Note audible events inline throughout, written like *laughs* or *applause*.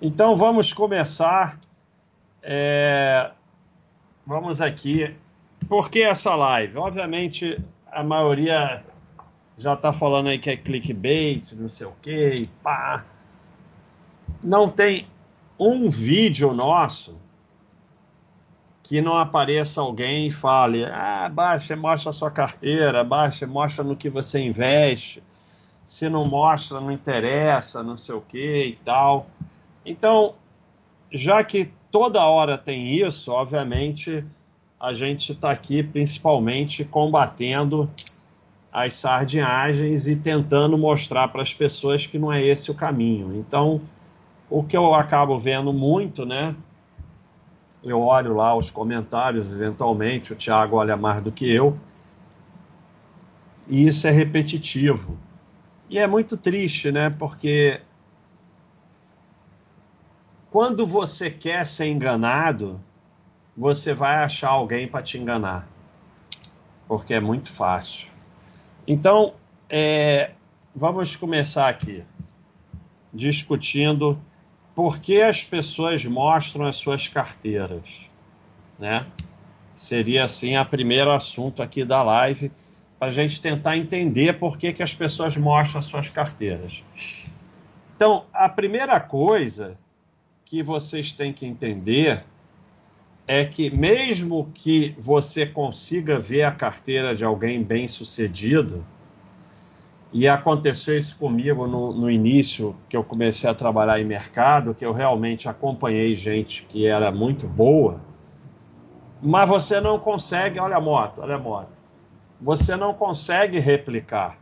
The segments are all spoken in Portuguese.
Então vamos começar. É... Vamos aqui. Por que essa live? Obviamente, a maioria já está falando aí que é clickbait, não sei o quê, pá. Não tem um vídeo nosso que não apareça alguém e fale: ah, baixa, mostra a sua carteira, baixa, mostra no que você investe. Se não mostra, não interessa, não sei o que e tal. Então, já que toda hora tem isso, obviamente a gente está aqui principalmente combatendo as sardinhagens e tentando mostrar para as pessoas que não é esse o caminho. Então, o que eu acabo vendo muito, né? Eu olho lá os comentários, eventualmente, o Thiago olha mais do que eu, e isso é repetitivo. E é muito triste, né? Porque quando você quer ser enganado, você vai achar alguém para te enganar, porque é muito fácil. Então, é, vamos começar aqui discutindo por que as pessoas mostram as suas carteiras, né? Seria assim a primeiro assunto aqui da live para a gente tentar entender por que, que as pessoas mostram as suas carteiras. Então, a primeira coisa que vocês têm que entender é que, mesmo que você consiga ver a carteira de alguém bem sucedido, e aconteceu isso comigo no, no, início que eu comecei a trabalhar em mercado, que eu realmente acompanhei gente que era muito boa, mas você não consegue, olha a moto, olha a moto, você não consegue replicar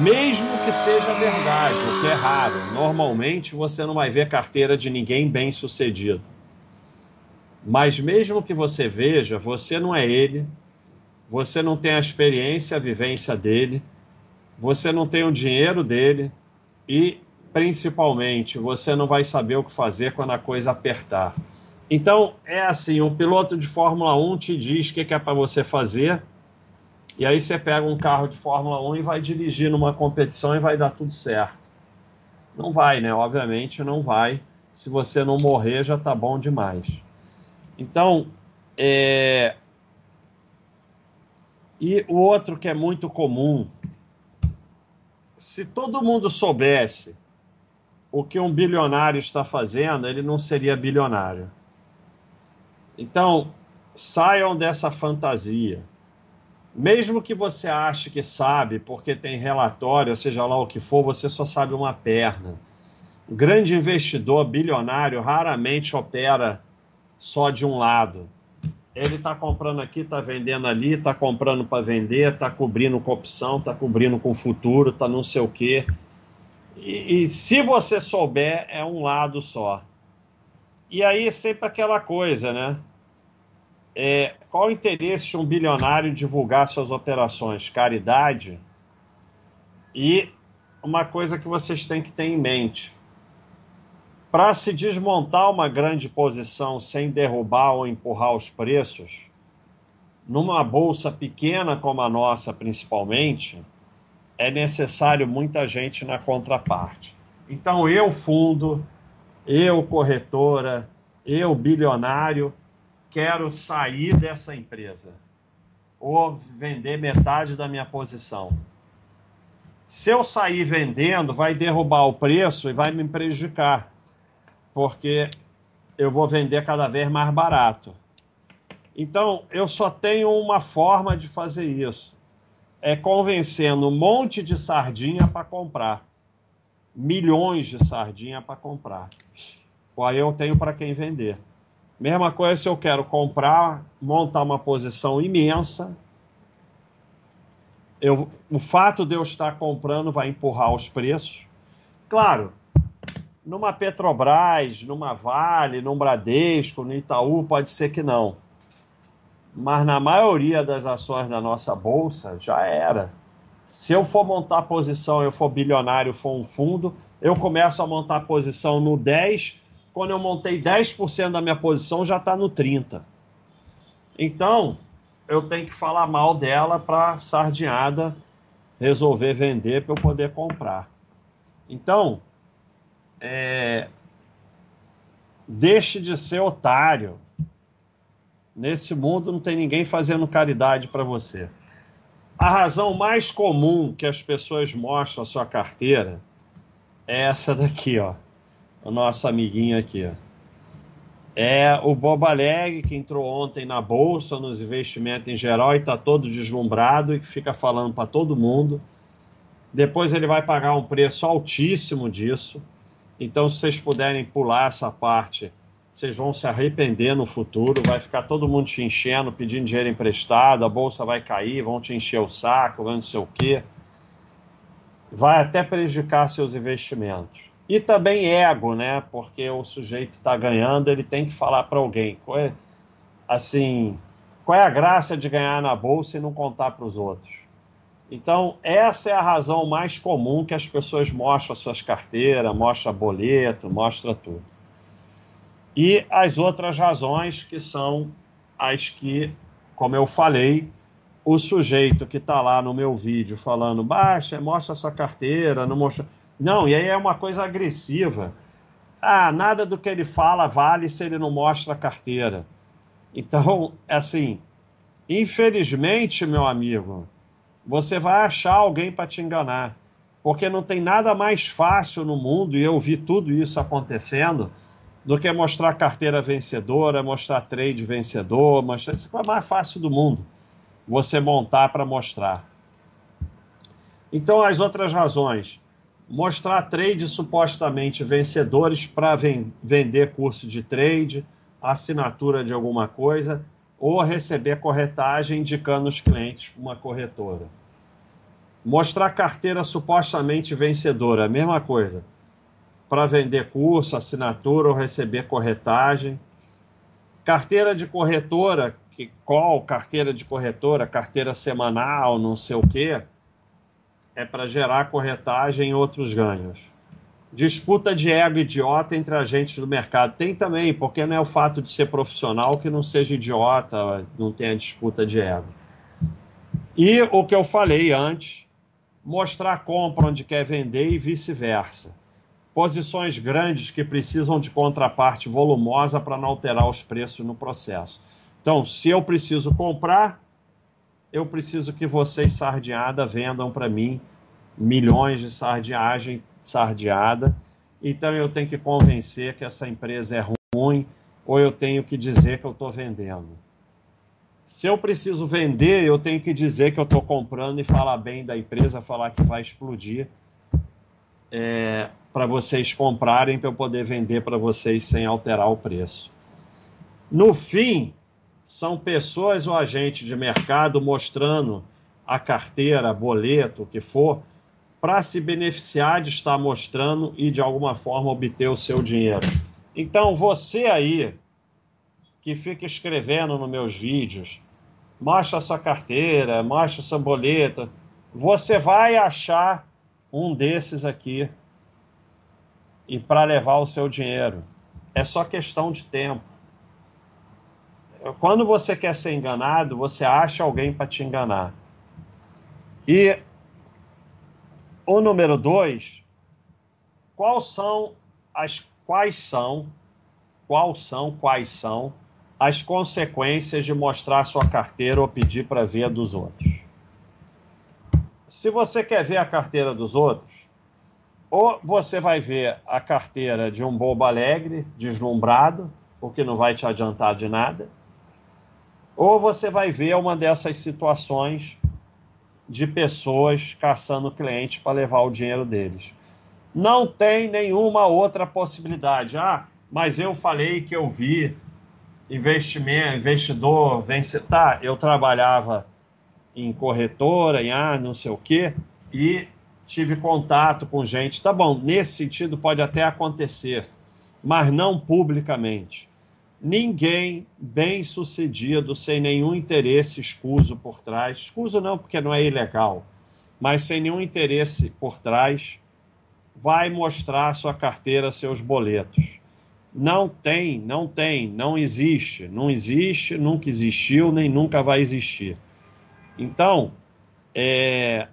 mesmo que seja verdade, o que é raro. Normalmente você não vai ver carteira de ninguém bem sucedido. Mas mesmo que você veja, você não é ele, você não tem a experiência, a vivência dele, você não tem o dinheiro dele e, principalmente, você não vai saber o que fazer quando a coisa apertar. Então, é assim: o piloto de Fórmula 1 te diz o que é para você fazer e aí você pega um carro de Fórmula 1 e vai dirigir numa competição e vai dar tudo certo. Não vai, né? Obviamente não vai. Se você não morrer, já tá bom demais. Então, é... E o outro que é muito comum, se todo mundo soubesse o que um bilionário está fazendo, ele não seria bilionário. Então, saiam dessa fantasia. Mesmo que você ache que sabe, porque tem relatório, seja lá o que for, você só sabe uma perna. O grande investidor bilionário raramente opera só de um lado. Ele está comprando aqui, está vendendo ali, está comprando para vender, está cobrindo com opção, está cobrindo com futuro, está não sei o quê. E, e se você souber, é um lado só. E aí sempre aquela coisa, né? É, qual o interesse de um bilionário divulgar suas operações? Caridade. E uma coisa que vocês têm que ter em mente: para se desmontar uma grande posição sem derrubar ou empurrar os preços, numa bolsa pequena como a nossa, principalmente, é necessário muita gente na contraparte. Então, eu, fundo, eu, corretora, eu, bilionário, quero sair dessa empresa ou vender metade da minha posição. Se eu sair vendendo, vai derrubar o preço e vai me prejudicar, porque eu vou vender cada vez mais barato. Então, eu só tenho uma forma de fazer isso: é convencendo um monte de sardinha para comprar. Milhões de sardinha para comprar. Aí eu tenho para quem vender. Mesma coisa se eu quero comprar, montar uma posição imensa. Eu, o fato de eu estar comprando vai empurrar os preços. Claro, numa Petrobras, numa Vale, num Bradesco, no Itaú, pode ser que não. Mas na maioria das ações da nossa bolsa já era. Se eu for montar posição, eu for bilionário, for um fundo, eu começo a montar posição no 10 quando eu montei 10% da minha posição, já está no 30%. Então, eu tenho que falar mal dela para sardinhada resolver vender para eu poder comprar. Então, é, Deixe de ser otário. Nesse mundo não tem ninguém fazendo caridade para você. A razão mais comum que as pessoas mostram a sua carteira é essa daqui, ó. O nosso amiguinho aqui. É o Bob Alegre, que entrou ontem na bolsa, nos investimentos em geral, e está todo deslumbrado e que fica falando para todo mundo. Depois ele vai pagar um preço altíssimo disso. Então, se vocês puderem pular essa parte, vocês vão se arrepender no futuro. Vai ficar todo mundo te enchendo, pedindo dinheiro emprestado, a bolsa vai cair, vão te encher o saco, não sei o quê. Vai até prejudicar seus investimentos. E também ego, né? Porque o sujeito está ganhando, ele tem que falar para alguém. É, assim, qual é a graça de ganhar na bolsa e não contar para os outros? Então, essa é a razão mais comum que as pessoas mostram suas carteiras, mostra boleto, mostra tudo. E as outras razões que são as que, como eu falei, o sujeito que está lá no meu vídeo falando, baixa, mostra sua carteira, não mostra não, e aí é uma coisa agressiva. Ah, nada do que ele fala vale se ele não mostra a carteira. Então, assim, infelizmente, meu amigo, você vai achar alguém para te enganar. Porque não tem nada mais fácil no mundo, e eu vi tudo isso acontecendo, do que mostrar carteira vencedora, mostrar trade vencedor, mostrar. Isso é o mais fácil do mundo. Você montar para mostrar. Então, as outras razões mostrar trades supostamente vencedores para vender curso de trade, assinatura de alguma coisa, ou receber corretagem indicando os clientes uma corretora. Mostrar carteira supostamente vencedora, a mesma coisa. Para vender curso, assinatura ou receber corretagem. Carteira de corretora, que, qual carteira de corretora? Carteira semanal, não sei o quê é para gerar corretagem e outros ganhos. Disputa de ego idiota entre agentes do mercado. Tem também, porque não é o fato de ser profissional que não seja idiota, não tenha disputa de ego. E o que eu falei antes, mostrar compra onde quer vender e vice-versa. Posições grandes que precisam de contraparte volumosa para não alterar os preços no processo. Então, se eu preciso comprar, eu preciso que vocês, sardeada, vendam para mim milhões de sardiagem, sardeada. Então eu tenho que convencer que essa empresa é ruim ou eu tenho que dizer que eu estou vendendo. Se eu preciso vender, eu tenho que dizer que eu estou comprando e falar bem da empresa, falar que vai explodir é, para vocês comprarem, para eu poder vender para vocês sem alterar o preço. No fim, são pessoas ou agentes de mercado mostrando a carteira, boleto, o que for, para se beneficiar de estar mostrando e de alguma forma obter o seu dinheiro. Então, você aí que fica escrevendo nos meus vídeos, mostra sua carteira, mostra sua boleta, você vai achar um desses aqui e para levar o seu dinheiro. É só questão de tempo quando você quer ser enganado, você acha alguém para te enganar. E o número dois, quais são as quais são quais são quais são as consequências de mostrar sua carteira ou pedir para ver a dos outros? Se você quer ver a carteira dos outros, ou você vai ver a carteira de um bobo alegre, deslumbrado, o que não vai te adiantar de nada, ou você vai ver uma dessas situações de pessoas caçando clientes para levar o dinheiro deles. Não tem nenhuma outra possibilidade. Ah, mas eu falei que eu vi investimento, investidor, vence. Tá, eu trabalhava em corretora, em ah, não sei o quê, e tive contato com gente. Tá bom, nesse sentido pode até acontecer, mas não publicamente ninguém bem sucedido, sem nenhum interesse escuso por trás, escuso não porque não é ilegal, mas sem nenhum interesse por trás, vai mostrar sua carteira, seus boletos. Não tem, não tem, não existe, não existe, nunca existiu, nem nunca vai existir. Então, é.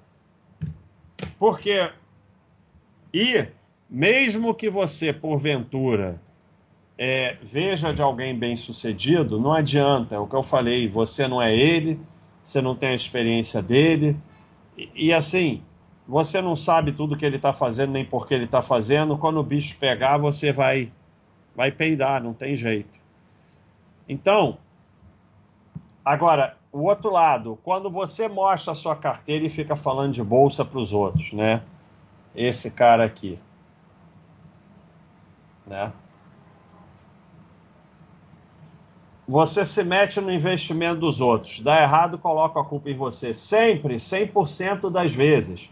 Porque. E, mesmo que você, porventura, é, veja de alguém bem sucedido, não adianta, é o que eu falei, você não é ele, você não tem a experiência dele, e, e assim, você não sabe tudo que ele está fazendo, nem por que ele está fazendo, quando o bicho pegar, você vai, vai peidar, não tem jeito. Então, agora, o outro lado, quando você mostra a sua carteira e fica falando de bolsa para os outros, né? Esse cara aqui, né? Você se mete no investimento dos outros, dá errado, coloca a culpa em você. Sempre, 100% das vezes.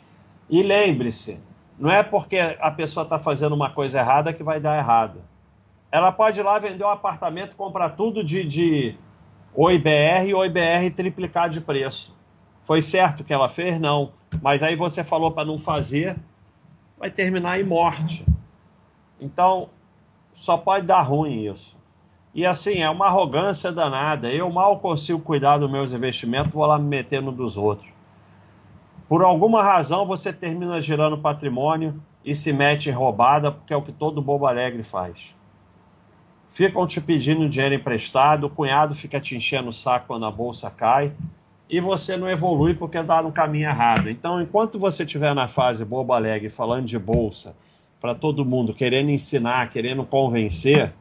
E lembre-se, não é porque a pessoa está fazendo uma coisa errada que vai dar errado. Ela pode ir lá vender um apartamento, comprar tudo de, de OIBR e OIBR triplicar de preço. Foi certo que ela fez? Não. Mas aí você falou para não fazer, vai terminar em morte. Então, só pode dar ruim isso. E assim, é uma arrogância danada. Eu mal consigo cuidar dos meus investimentos, vou lá me meter no dos outros. Por alguma razão, você termina girando patrimônio e se mete em roubada, porque é o que todo bobo alegre faz. Ficam te pedindo dinheiro emprestado, o cunhado fica te enchendo o saco quando a bolsa cai, e você não evolui porque dá no caminho errado. Então, enquanto você estiver na fase bobo alegre falando de bolsa para todo mundo, querendo ensinar, querendo convencer,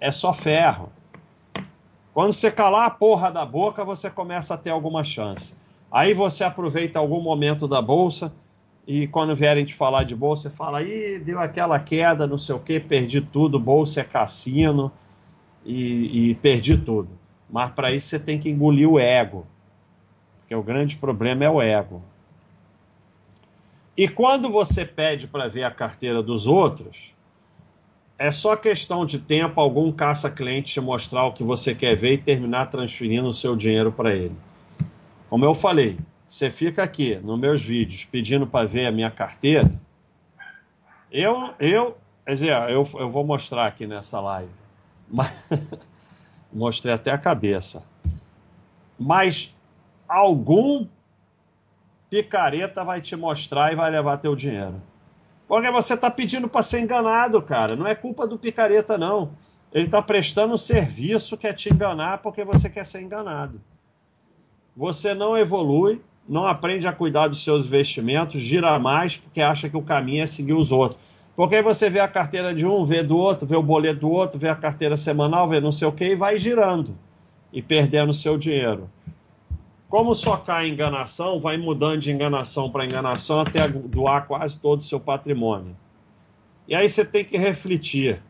é só ferro. Quando você calar a porra da boca, você começa a ter alguma chance. Aí você aproveita algum momento da bolsa e quando vierem te falar de bolsa, você fala, ih, deu aquela queda, não sei o que, perdi tudo, bolsa é cassino e, e perdi tudo. Mas para isso você tem que engolir o ego, porque o grande problema é o ego. E quando você pede para ver a carteira dos outros, é só questão de tempo algum caça-cliente te mostrar o que você quer ver e terminar transferindo o seu dinheiro para ele. Como eu falei, você fica aqui nos meus vídeos pedindo para ver a minha carteira. Eu, eu, quer dizer, eu, eu vou mostrar aqui nessa live. *laughs* Mas, mostrei até a cabeça. Mas algum picareta vai te mostrar e vai levar teu dinheiro. Porque você está pedindo para ser enganado, cara. Não é culpa do picareta, não. Ele está prestando um serviço que é te enganar porque você quer ser enganado. Você não evolui, não aprende a cuidar dos seus investimentos, gira mais porque acha que o caminho é seguir os outros. Porque aí você vê a carteira de um, vê do outro, vê o boleto do outro, vê a carteira semanal, vê não sei o que e vai girando e perdendo seu dinheiro. Como só cai enganação, vai mudando de enganação para enganação até doar quase todo o seu patrimônio. E aí você tem que refletir.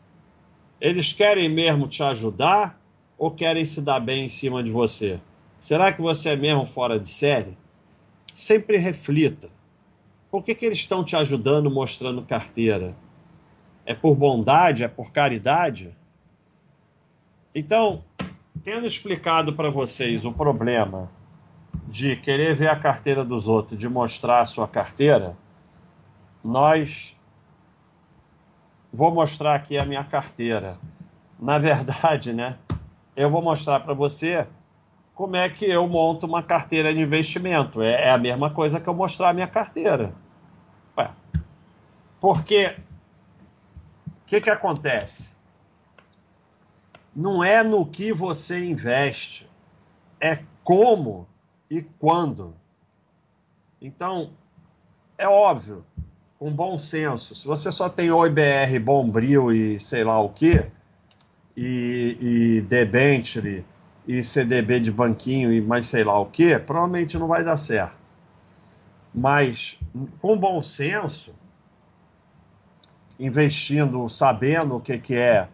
Eles querem mesmo te ajudar ou querem se dar bem em cima de você? Será que você é mesmo fora de série? Sempre reflita. Por que, que eles estão te ajudando mostrando carteira? É por bondade? É por caridade? Então, tendo explicado para vocês o problema de querer ver a carteira dos outros, de mostrar a sua carteira, nós vou mostrar aqui a minha carteira. Na verdade, né? Eu vou mostrar para você como é que eu monto uma carteira de investimento. É, é a mesma coisa que eu mostrar a minha carteira. Ué, porque o que, que acontece? Não é no que você investe, é como e quando. Então, é óbvio, com bom senso, se você só tem OIBR, Bombril e sei lá o que, e, e debenture e CDB de banquinho e mais sei lá o que, provavelmente não vai dar certo. Mas com bom senso, investindo, sabendo o que, que é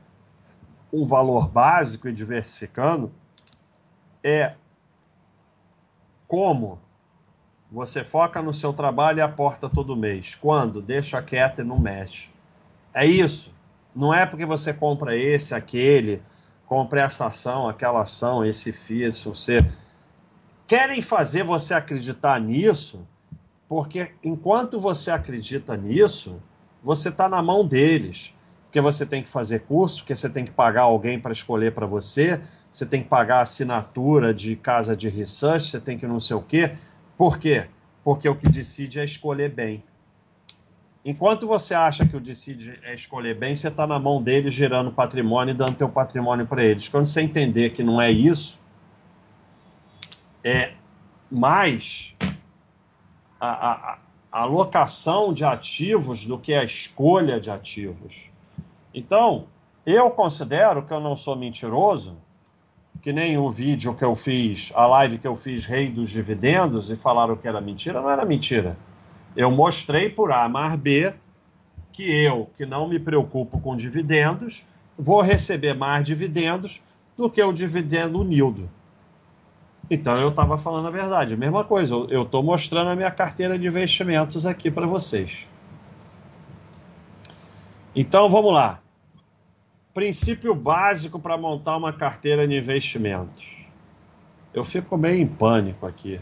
um valor básico e diversificando, é como você foca no seu trabalho e aporta todo mês. Quando? Deixa quieto e não mexe. É isso. Não é porque você compra esse, aquele, compra essa ação, aquela ação, esse FII, esse você. Querem fazer você acreditar nisso, porque enquanto você acredita nisso, você está na mão deles. Porque você tem que fazer curso, porque você tem que pagar alguém para escolher para você, você tem que pagar assinatura de casa de research, você tem que não sei o quê. Por quê? Porque o que decide é escolher bem. Enquanto você acha que o decide é escolher bem, você está na mão deles gerando patrimônio e dando teu patrimônio para eles. Quando você entender que não é isso, é mais a, a, a alocação de ativos do que a escolha de ativos. Então, eu considero que eu não sou mentiroso, que nem o vídeo que eu fiz, a live que eu fiz, Rei dos Dividendos, e falaram que era mentira, não era mentira. Eu mostrei por A mais B que eu, que não me preocupo com dividendos, vou receber mais dividendos do que o dividendo Nildo. Então eu estava falando a verdade. Mesma coisa, eu estou mostrando a minha carteira de investimentos aqui para vocês. Então vamos lá. Princípio básico para montar uma carteira de investimentos. Eu fico meio em pânico aqui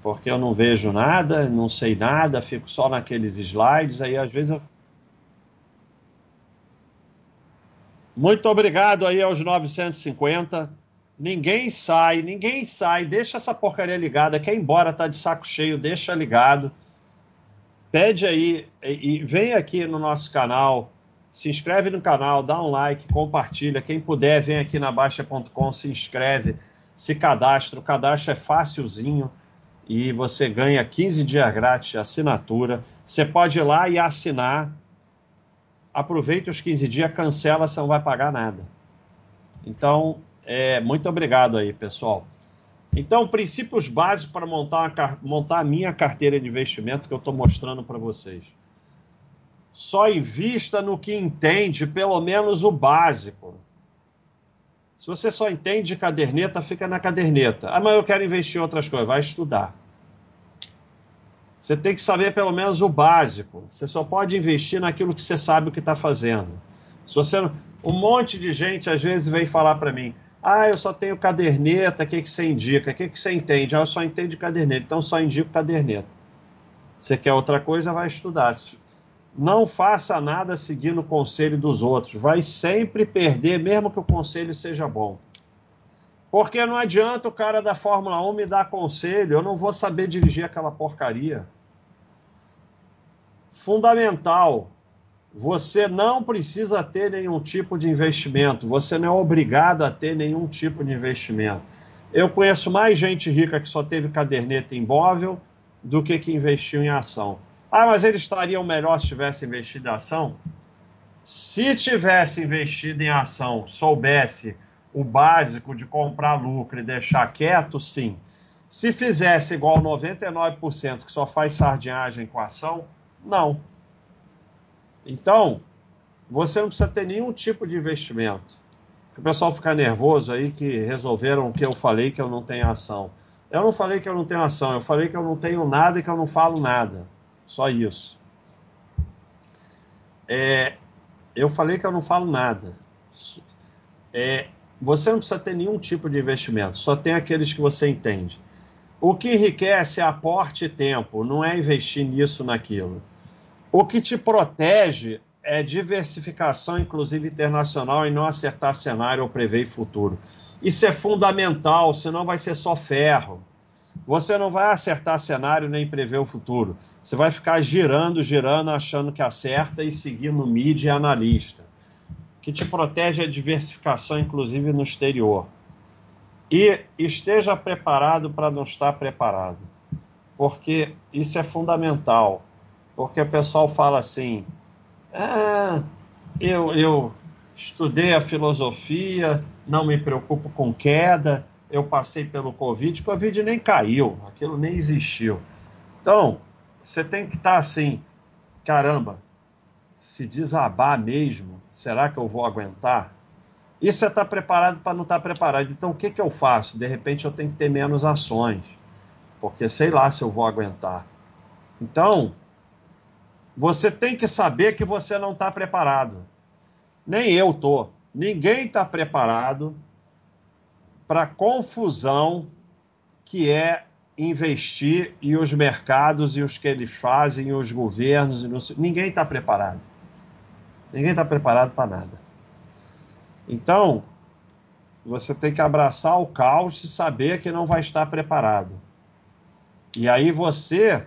porque eu não vejo nada, não sei nada, fico só naqueles slides, aí às vezes eu... Muito obrigado aí aos 950. Ninguém sai, ninguém sai, deixa essa porcaria ligada, quer embora, tá de saco cheio, deixa ligado. Pede aí e vem aqui no nosso canal, se inscreve no canal, dá um like, compartilha. Quem puder, vem aqui na Baixa.com, se inscreve, se cadastra. O cadastro é facilzinho e você ganha 15 dias grátis de assinatura. Você pode ir lá e assinar. Aproveita os 15 dias, cancela, você não vai pagar nada. Então, é, muito obrigado aí, pessoal. Então, princípios básicos para montar, montar a minha carteira de investimento que eu estou mostrando para vocês. Só invista no que entende, pelo menos o básico. Se você só entende caderneta, fica na caderneta. Ah, mas eu quero investir em outras coisas. Vai estudar. Você tem que saber pelo menos o básico. Você só pode investir naquilo que você sabe o que está fazendo. Se você um monte de gente às vezes vem falar para mim: "Ah, eu só tenho caderneta, o que que você indica? O que que você entende?" "Ah, eu só entendo caderneta, então só indico caderneta." Você quer outra coisa, vai estudar. Não faça nada seguindo o conselho dos outros. Vai sempre perder, mesmo que o conselho seja bom. Porque não adianta o cara da Fórmula 1 me dar conselho, eu não vou saber dirigir aquela porcaria. Fundamental, você não precisa ter nenhum tipo de investimento, você não é obrigado a ter nenhum tipo de investimento. Eu conheço mais gente rica que só teve caderneta imóvel do que que investiu em ação. Ah, mas eles estariam melhor se tivesse investido em ação? Se tivesse investido em ação, soubesse o básico de comprar lucro e deixar quieto, sim. Se fizesse igual 99% que só faz sardinhagem com ação, não. Então, você não precisa ter nenhum tipo de investimento. O pessoal fica nervoso aí que resolveram que eu falei que eu não tenho ação. Eu não falei que eu não tenho ação, eu falei que eu não tenho nada e que eu não falo nada. Só isso. É, eu falei que eu não falo nada. É, você não precisa ter nenhum tipo de investimento, só tem aqueles que você entende. O que enriquece é aporte e tempo, não é investir nisso, naquilo. O que te protege é diversificação, inclusive internacional, e não acertar cenário ou prever futuro. Isso é fundamental, senão vai ser só ferro. Você não vai acertar cenário nem prever o futuro. Você vai ficar girando, girando, achando que acerta e seguindo mídia e analista. Que te protege a diversificação, inclusive no exterior. E esteja preparado para não estar preparado. Porque isso é fundamental. Porque o pessoal fala assim: ah, eu, eu estudei a filosofia, não me preocupo com queda, eu passei pelo Covid, o Covid nem caiu, aquilo nem existiu. Então, você tem que estar assim, caramba, se desabar mesmo, será que eu vou aguentar? E você está preparado para não estar tá preparado. Então, o que, que eu faço? De repente, eu tenho que ter menos ações, porque sei lá se eu vou aguentar. Então, você tem que saber que você não está preparado. Nem eu tô. Ninguém está preparado para a confusão que é investir e os mercados e os que eles fazem, e os governos. E não... Ninguém está preparado. Ninguém está preparado para nada. Então, você tem que abraçar o caos e saber que não vai estar preparado. E aí você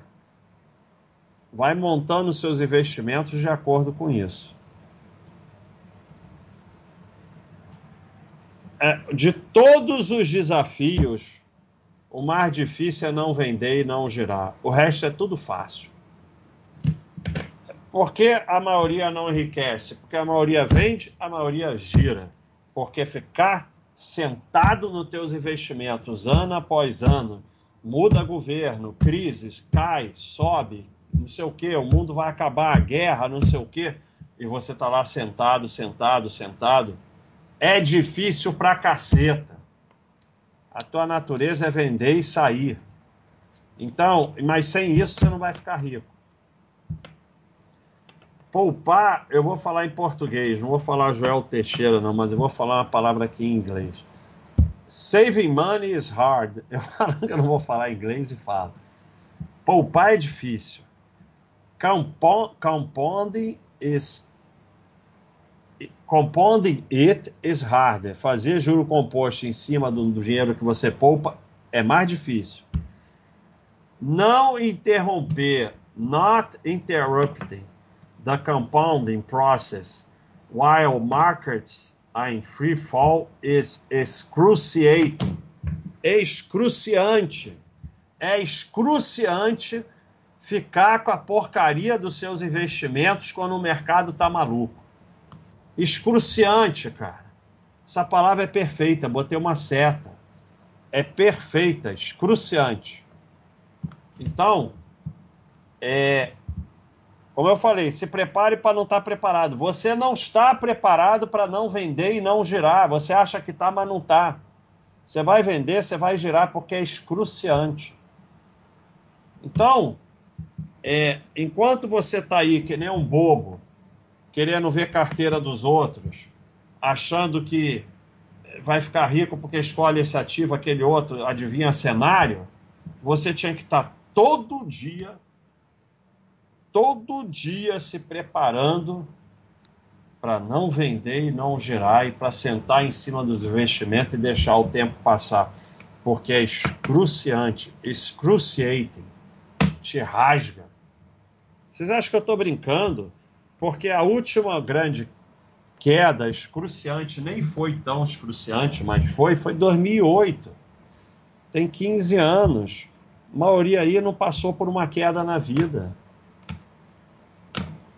vai montando seus investimentos de acordo com isso. De todos os desafios, o mais difícil é não vender e não girar. O resto é tudo fácil. Por que a maioria não enriquece? Porque a maioria vende, a maioria gira. Porque ficar sentado nos teus investimentos ano após ano, muda governo, crises, cai, sobe, não sei o que, o mundo vai acabar, guerra, não sei o que, e você está lá sentado, sentado, sentado, é difícil pra caceta. A tua natureza é vender e sair. Então, mas sem isso você não vai ficar rico. Poupar, eu vou falar em português, não vou falar Joel Teixeira, não, mas eu vou falar uma palavra aqui em inglês. Saving money is hard. *laughs* Eu não vou falar inglês e falo. Poupar é difícil. Compounding is compounding it is harder. Fazer juro composto em cima do, do dinheiro que você poupa é mais difícil. Não interromper, not interrupting the compounding process while markets are in free fall is excruciating. É excruciante. É excruciante ficar com a porcaria dos seus investimentos quando o mercado tá maluco. Excruciante, cara. Essa palavra é perfeita, botei uma seta. É perfeita, excruciante. Então, é, como eu falei, se prepare para não estar tá preparado. Você não está preparado para não vender e não girar. Você acha que está, mas não está. Você vai vender, você vai girar porque é excruciante. Então, é, enquanto você está aí que nem um bobo, querendo ver carteira dos outros, achando que vai ficar rico porque escolhe esse ativo, aquele outro, adivinha cenário, você tinha que estar todo dia todo dia se preparando para não vender e não girar e para sentar em cima dos investimentos e deixar o tempo passar, porque é excruciante, excruciating, te rasga. Vocês acham que eu estou brincando? Porque a última grande queda excruciante nem foi tão excruciante, mas foi, foi 2008. Tem 15 anos. A maioria aí não passou por uma queda na vida.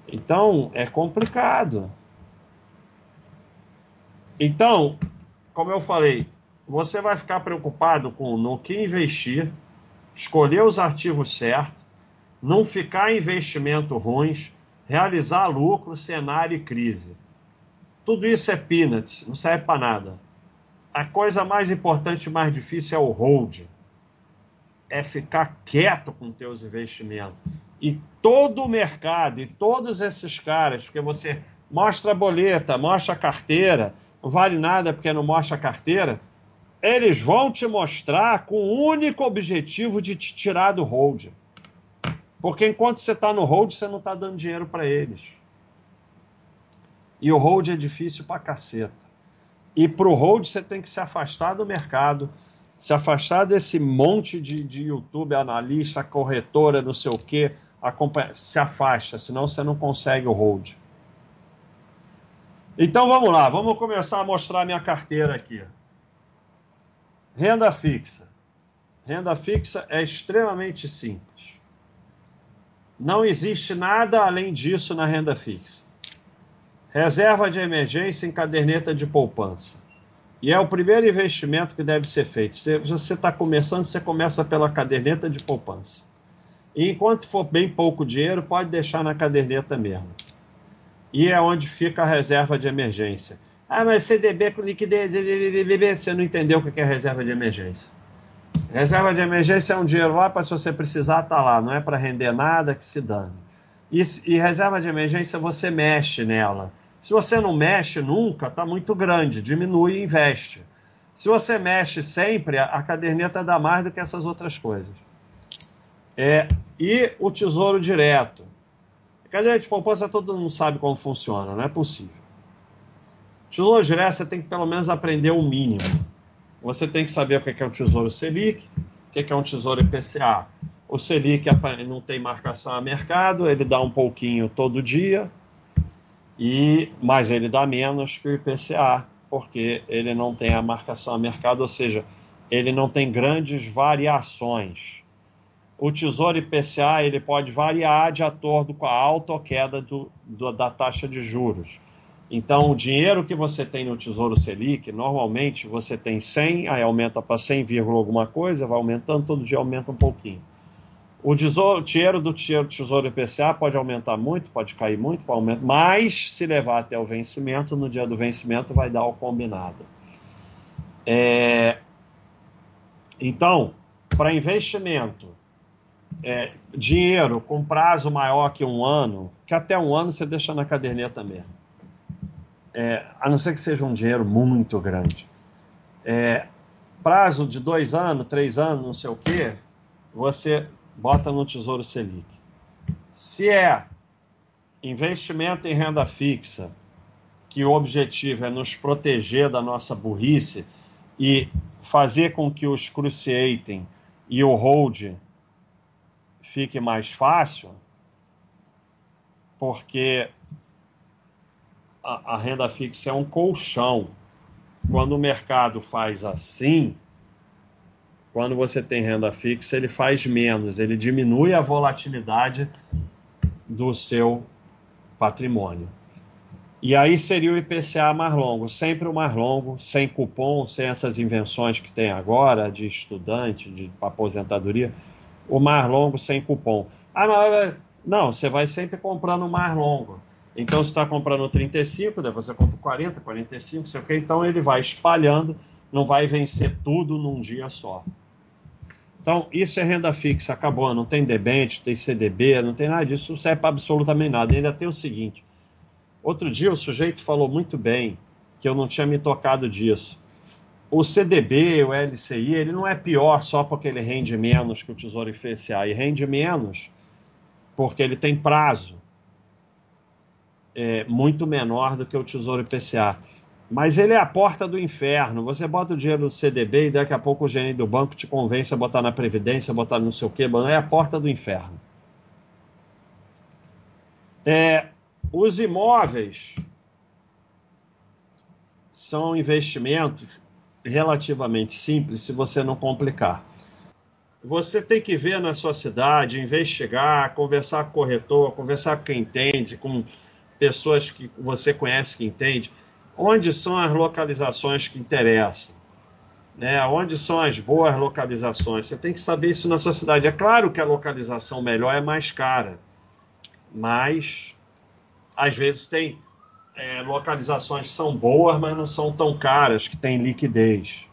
Então, é complicado. Então, como eu falei, você vai ficar preocupado com no que investir, escolher os ativos certos, não ficar em investimento ruins, realizar lucro, cenário e crise. Tudo isso é peanuts, não serve para nada. A coisa mais importante e mais difícil é o hold. É ficar quieto com teus investimentos. E todo o mercado, e todos esses caras, porque você mostra a boleta, mostra a carteira, não vale nada porque não mostra a carteira, eles vão te mostrar com o único objetivo de te tirar do hold. Porque enquanto você está no hold, você não está dando dinheiro para eles. E o hold é difícil para caceta. E para o hold você tem que se afastar do mercado, se afastar desse monte de, de YouTube, analista, corretora, não sei o quê, acompanha, se afasta, senão você não consegue o hold. Então vamos lá, vamos começar a mostrar minha carteira aqui. Renda fixa. Renda fixa é extremamente simples. Não existe nada além disso na renda fixa. Reserva de emergência em caderneta de poupança. E é o primeiro investimento que deve ser feito. Se você está começando, você começa pela caderneta de poupança. E enquanto for bem pouco dinheiro, pode deixar na caderneta mesmo. E é onde fica a reserva de emergência. Ah, mas CDB com liquidez, você não entendeu o que é reserva de emergência. Reserva de emergência é um dinheiro lá para se você precisar, tá lá. Não é para render nada que se dane. E, e, reserva de emergência você mexe nela. Se você não mexe nunca, tá muito grande, diminui e investe. Se você mexe sempre, a, a caderneta dá mais do que essas outras coisas. É, e o tesouro direto. Cadê de poupança todo mundo sabe como funciona, não é possível. Tesouro direto você tem que pelo menos aprender o mínimo. Você tem que saber o que é um tesouro Selic, o que é um tesouro IPCA. O Selic não tem marcação a mercado, ele dá um pouquinho todo dia, e mas ele dá menos que o IPCA, porque ele não tem a marcação a mercado, ou seja, ele não tem grandes variações. O Tesouro IPCA ele pode variar de acordo com a alta ou queda do, do, da taxa de juros. Então, o dinheiro que você tem no Tesouro Selic, normalmente você tem 100, aí aumenta para 100, alguma coisa, vai aumentando, todo dia aumenta um pouquinho. O, tesouro, o dinheiro do Tesouro IPCA pode aumentar muito, pode cair muito, pode aumentar, mas se levar até o vencimento, no dia do vencimento vai dar o combinado. É, então, para investimento, é, dinheiro com prazo maior que um ano, que até um ano você deixa na caderneta mesmo. É, a não ser que seja um dinheiro muito grande. É, prazo de dois anos, três anos, não sei o quê, você bota no Tesouro Selic. Se é investimento em renda fixa, que o objetivo é nos proteger da nossa burrice e fazer com que os cruciating e o hold fique mais fácil, porque a, renda fixa é um colchão. Quando o mercado faz assim, quando você tem renda fixa, ele faz menos, ele diminui a volatilidade do seu patrimônio. E aí seria o IPCA mais longo, sempre o mais longo, sem cupom, sem essas invenções que tem agora de estudante, de aposentadoria, o mais longo sem cupom. Ah, não, não você vai sempre comprando o mais longo. Então você está comprando 35, depois você compra 40, 45, sei o que, então ele vai espalhando, não vai vencer tudo num dia só. Então, isso é renda fixa, acabou, não tem debênture, tem CDB, não tem nada disso, não serve para absolutamente nada. ainda tem o seguinte, Outro dia o sujeito falou muito bem, que eu não tinha me tocado disso. O CDB, o LCI, ele não é pior só porque ele rende menos que o Tesouro IPCA, e rende menos porque ele tem prazo é, muito menor do que o Tesouro IPCA. Mas ele é a porta do inferno. Você bota o dinheiro no CDB e daqui a pouco o gerente do banco te convence a botar na Previdência, botar não sei o quê. É a porta do inferno. É, os imóveis são investimentos relativamente simples se você não complicar. Você tem que ver na sua cidade, investigar, conversar com o corretor, conversar com quem entende, com pessoas que você conhece que entende, onde são as localizações que interessam, né? Onde são as boas localizações? Você tem que saber isso na sua cidade. É claro que a localização melhor é mais cara, mas às vezes tem é, localizações que são boas, mas não são tão caras, que têm liquidez.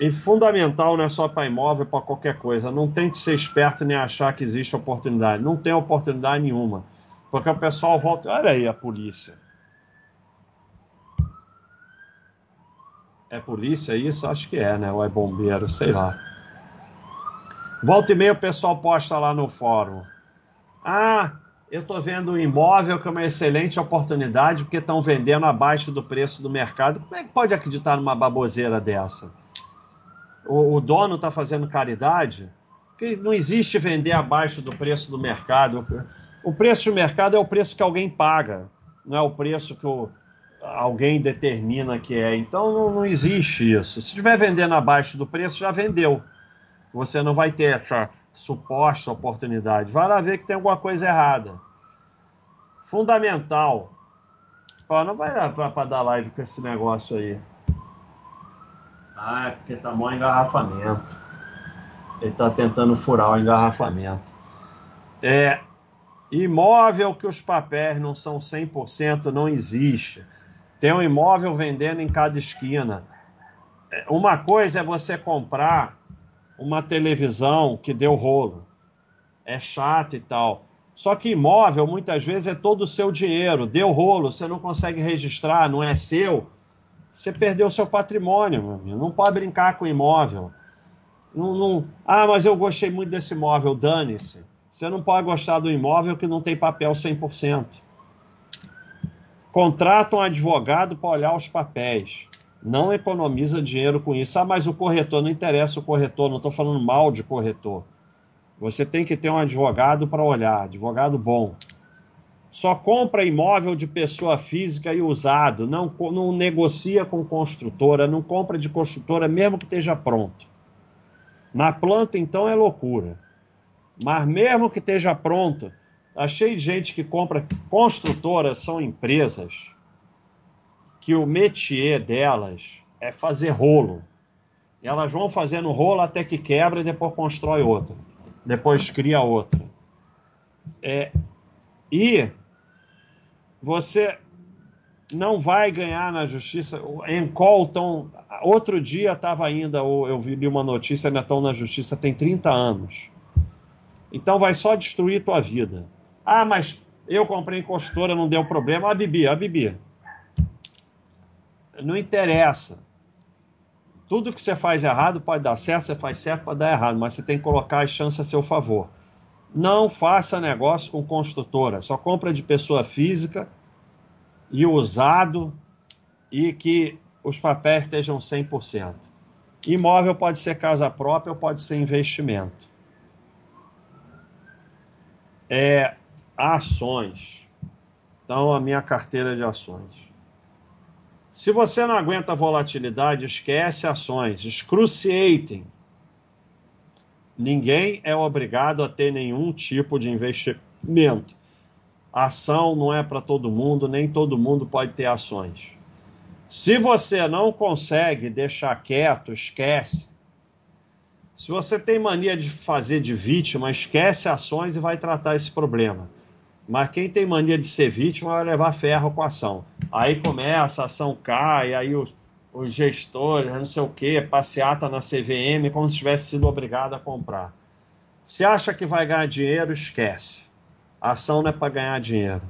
E fundamental não é só para imóvel, para qualquer coisa. Não tente ser esperto nem achar que existe oportunidade. Não tem oportunidade nenhuma. Porque o pessoal volta. Olha aí a polícia. É polícia isso? Acho que é, né? Ou é bombeiro, sei lá. Volta e meia o pessoal posta lá no fórum. Ah, eu estou vendo um imóvel que é uma excelente oportunidade porque estão vendendo abaixo do preço do mercado. Como é que pode acreditar numa baboseira dessa? O, o dono está fazendo caridade? Porque não existe vender abaixo do preço do mercado. O preço do mercado é o preço que alguém paga, não é o preço que o, alguém determina que é. Então não, não existe isso. Se estiver vendendo abaixo do preço, já vendeu. Você não vai ter essa suposta oportunidade. Vai lá ver que tem alguma coisa errada. Fundamental. Ó, não vai dar para dar live com esse negócio aí. Ah, é porque tá mó engarrafamento. Ele tá tentando furar o engarrafamento. É, imóvel que os papéis não são 100% não existe. Tem um imóvel vendendo em cada esquina. Uma coisa é você comprar uma televisão que deu rolo. É chato e tal. Só que imóvel, muitas vezes, é todo o seu dinheiro. Deu rolo, você não consegue registrar, não é seu. Você perdeu seu patrimônio, meu amigo. Não pode brincar com imóvel. Não, não... Ah, mas eu gostei muito desse imóvel. Dane-se. Você não pode gostar do imóvel que não tem papel 100%. Contrata um advogado para olhar os papéis não economiza dinheiro com isso. Ah, mas o corretor, não interessa o corretor, não estou falando mal de corretor. Você tem que ter um advogado para olhar, advogado bom. Só compra imóvel de pessoa física e usado, não, não negocia com construtora, não compra de construtora mesmo que esteja pronto. Na planta, então, é loucura. Mas mesmo que esteja pronto, achei gente que compra. Construtoras são empresas que o métier delas é fazer rolo. Elas vão fazendo rolo até que quebra e depois constrói outra. Depois cria outra. É, e você não vai ganhar na justiça. Em Colton, outro dia estava ainda, eu vi uma notícia, ainda estão na justiça tem 30 anos. Então vai só destruir tua vida. Ah, mas eu comprei em costura, não deu problema. Ah, Bibi, ah, Bibi. Não interessa. Tudo que você faz errado pode dar certo, você faz certo pode dar errado, mas você tem que colocar as chances a seu favor. Não faça negócio com construtora, só compra de pessoa física e usado e que os papéis estejam 100%. Imóvel pode ser casa própria ou pode ser investimento. É, ações. Então, a minha carteira de ações. Se você não aguenta volatilidade, esquece ações. Excruciating. Ninguém é obrigado a ter nenhum tipo de investimento. Ação não é para todo mundo, nem todo mundo pode ter ações. Se você não consegue deixar quieto, esquece. Se você tem mania de fazer de vítima, esquece ações e vai tratar esse problema. Mas quem tem mania de ser vítima vai levar ferro com a ação. Aí começa, a ação cai, aí os, os gestores, não sei o quê, passeata na CVM como se tivesse sido obrigado a comprar. Se acha que vai ganhar dinheiro, esquece. A ação não é para ganhar dinheiro.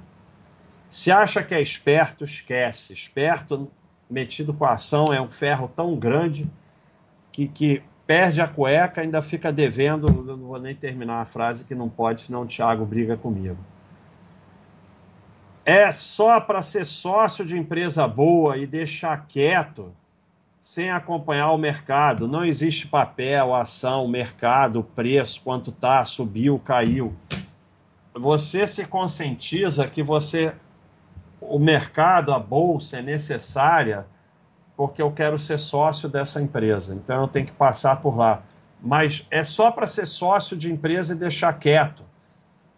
Se acha que é esperto, esquece. Esperto metido com a ação é um ferro tão grande que, que perde a cueca ainda fica devendo. Não vou nem terminar a frase que não pode, senão o Thiago briga comigo. É só para ser sócio de empresa boa e deixar quieto sem acompanhar o mercado. Não existe papel, ação, mercado, preço, quanto tá, subiu, caiu você se conscientiza que você o mercado, a bolsa é necessária porque eu quero ser sócio dessa empresa. Então eu tenho que passar por lá. Mas é só para ser sócio de empresa e deixar quieto.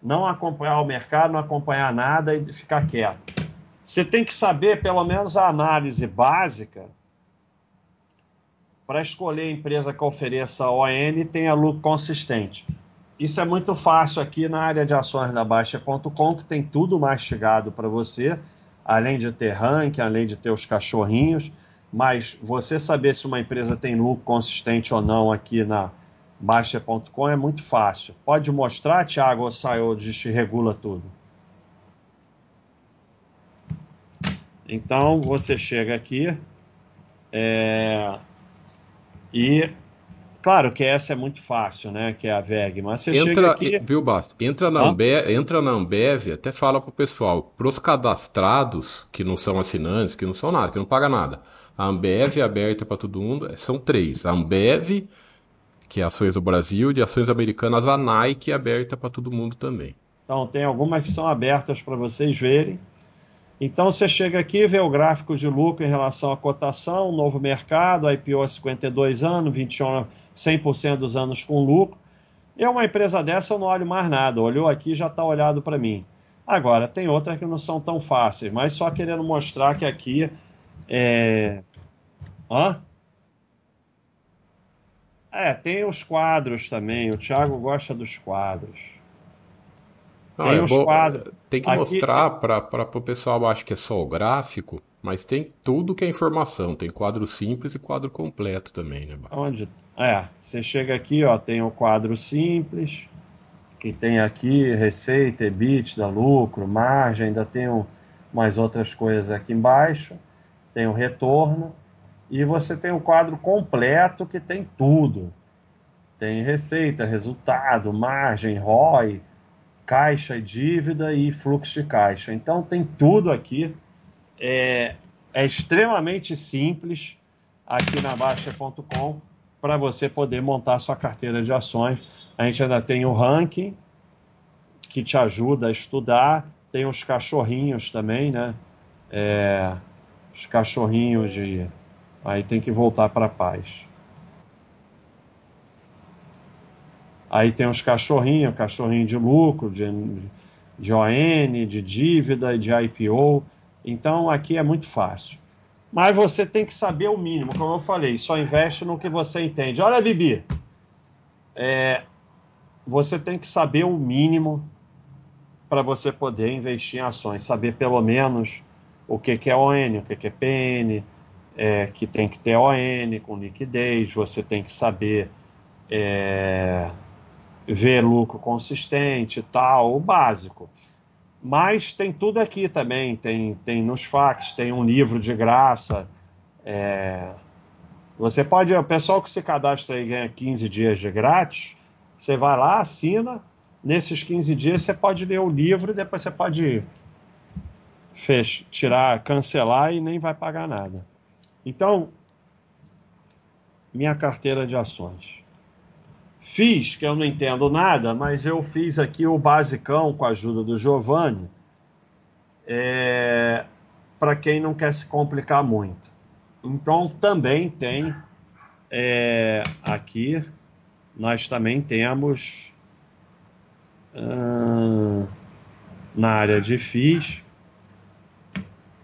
Não acompanhar o mercado, não acompanhar nada e ficar quieto. Você tem que saber pelo menos a análise básica para escolher a empresa que ofereça ON e tenha lucro consistente. Isso é muito fácil aqui na área de ações da Baixa.com, que tem tudo mastigado para você, além de ter ranking, além de ter os cachorrinhos. Mas você saber se uma empresa tem lucro consistente ou não aqui na Baixa.com é muito fácil. Pode mostrar, Thiago, ou saiu de regula tudo? Então você chega aqui é, e Claro que essa é muito fácil, né? Que é a VEG, mas você entra, chega aqui... Viu, Basta? Entra na, Ambev, entra na Ambev, até fala pro pessoal, pros cadastrados, que não são assinantes, que não são nada, que não paga nada, a Ambev é aberta para todo mundo, é, são três. A Ambev, que é ações do Brasil, de ações americanas, a Nike é aberta para todo mundo também. Então, tem algumas que são abertas para vocês verem. Então você chega aqui, vê o gráfico de lucro em relação à cotação, novo mercado, IPO há 52 anos, 21, 100% dos anos com lucro. E é uma empresa dessa eu não olho mais nada, olhou aqui já está olhado para mim. Agora, tem outras que não são tão fáceis, mas só querendo mostrar que aqui é. Hã? É, tem os quadros também. O Thiago gosta dos quadros. Ah, tem é os quadros. Tem que Aqui... mostrar para o pessoal, acho que é só o gráfico, mas tem tudo que é informação. Tem quadro simples e quadro completo também, né? Onde? É, você chega aqui, ó, tem o quadro simples, que tem aqui receita, EBITDA, lucro, margem, ainda tem um, mais outras coisas aqui embaixo. Tem o retorno. E você tem o quadro completo que tem tudo. Tem receita, resultado, margem, ROI, caixa e dívida e fluxo de caixa. Então tem tudo aqui. É, é extremamente simples aqui na Baixa.com. para você poder montar sua carteira de ações. A gente ainda tem o ranking, que te ajuda a estudar, tem os cachorrinhos também, né? É, os cachorrinhos de. Aí tem que voltar para a paz. Aí tem os cachorrinhos, cachorrinho de lucro, de, de ON, de dívida, de IPO. Então aqui é muito fácil. Mas você tem que saber o mínimo, como eu falei, só investe no que você entende. Olha, Bibi, é, você tem que saber o mínimo para você poder investir em ações, saber pelo menos o que, que é ON, o que, que é PN, é, que tem que ter ON com liquidez, você tem que saber é, ver lucro consistente e tal, o básico. Mas tem tudo aqui também, tem, tem nos fax, tem um livro de graça. É, você pode, o pessoal que se cadastra aí ganha 15 dias de grátis, você vai lá, assina, nesses 15 dias você pode ler o livro e depois você pode fech, tirar, cancelar e nem vai pagar nada. Então, minha carteira de ações. Fiz, que eu não entendo nada, mas eu fiz aqui o basicão com a ajuda do Giovanni, é, para quem não quer se complicar muito. Então também tem é, aqui, nós também temos hum, na área de FIIs,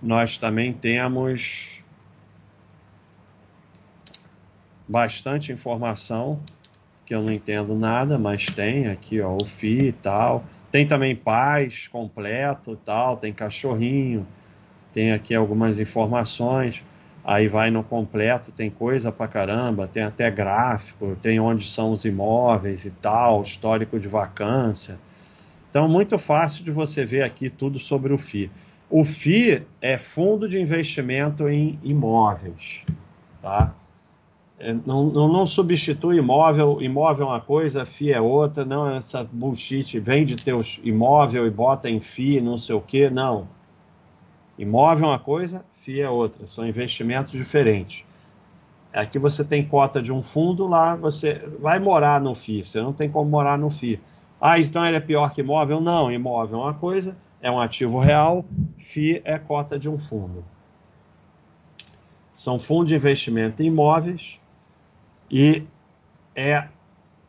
nós também temos bastante informação que eu não entendo nada, mas tem aqui, ó, o FI e tal. Tem também paz completo tal, tem cachorrinho, tem aqui algumas informações. Aí vai no completo, tem coisa pra caramba, tem até gráfico, tem onde são os imóveis e tal, histórico de vacância. Então, muito fácil de você ver aqui tudo sobre o FI. O FI é Fundo de Investimento em Imóveis, tá? É, não, não, não, substitui imóvel, imóvel é uma coisa, FII é outra, não é essa bullshit, vende teus imóvel e bota em FII, não sei o que, não. Imóvel é uma coisa, FII é outra, são investimentos diferentes. Aqui você tem cota de um fundo, lá você vai morar no FII, você não tem como morar no FII. Ah, então ele é pior que imóvel? Não, imóvel é uma coisa, é um ativo real, FII é cota de um fundo. São fundos de investimento em imóveis, e é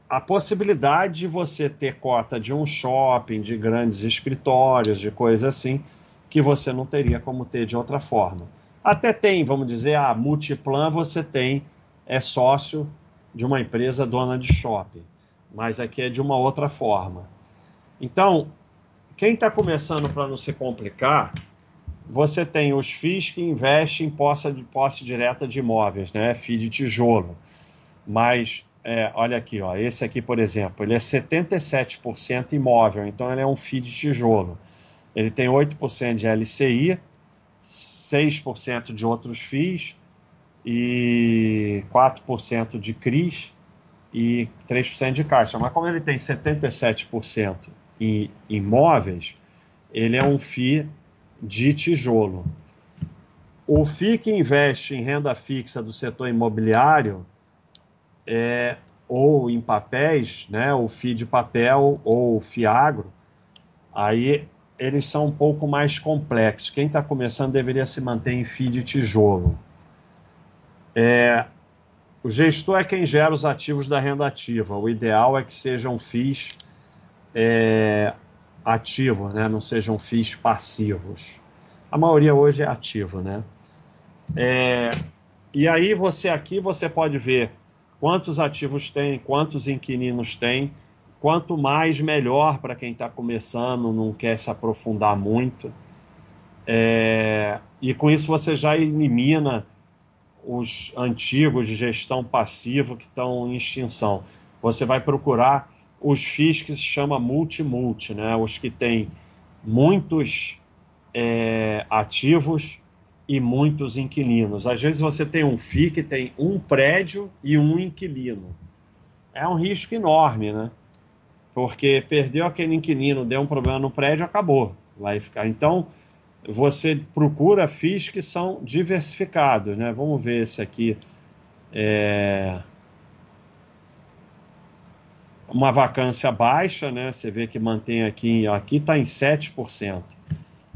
a possibilidade de você ter cota de um shopping, de grandes escritórios, de coisas assim, que você não teria como ter de outra forma. Até tem, vamos dizer, a Multiplan você tem, é sócio de uma empresa dona de shopping, mas aqui é de uma outra forma. Então, quem está começando para não se complicar, você tem os FIIs que investem em posse, posse direta de imóveis, né? FII de tijolo mas é, olha aqui, ó, esse aqui, por exemplo, ele é 77% imóvel, então ele é um FII de tijolo. Ele tem 8% de LCI, 6% de outros FIIs e 4% de CRIs e 3% de caixa. Mas como ele tem 77% em imóveis, ele é um FII de tijolo. O FII que investe em renda fixa do setor imobiliário é, ou em papéis, né, o FII de papel ou o FIAGRO, aí eles são um pouco mais complexos. Quem está começando deveria se manter em FII de tijolo. É, o gestor é quem gera os ativos da renda ativa. O ideal é que sejam FIIs é, ativos, né? não sejam FIIs passivos. A maioria hoje é ativo, né? É, e aí você aqui você pode ver quantos ativos tem, quantos inquilinos tem. Quanto mais, melhor para quem está começando, não quer se aprofundar muito. É, e com isso você já elimina os antigos de gestão passiva que estão em extinção. Você vai procurar os FIIs que se chama multi-multi, né? os que têm muitos é, ativos e muitos inquilinos. Às vezes você tem um FII que tem um prédio e um inquilino. É um risco enorme, né? Porque perdeu aquele inquilino, deu um problema no prédio, acabou. Vai ficar. Então, você procura FIIs que são diversificados, né? Vamos ver esse aqui. É... uma vacância baixa, né? Você vê que mantém aqui, aqui está em 7%.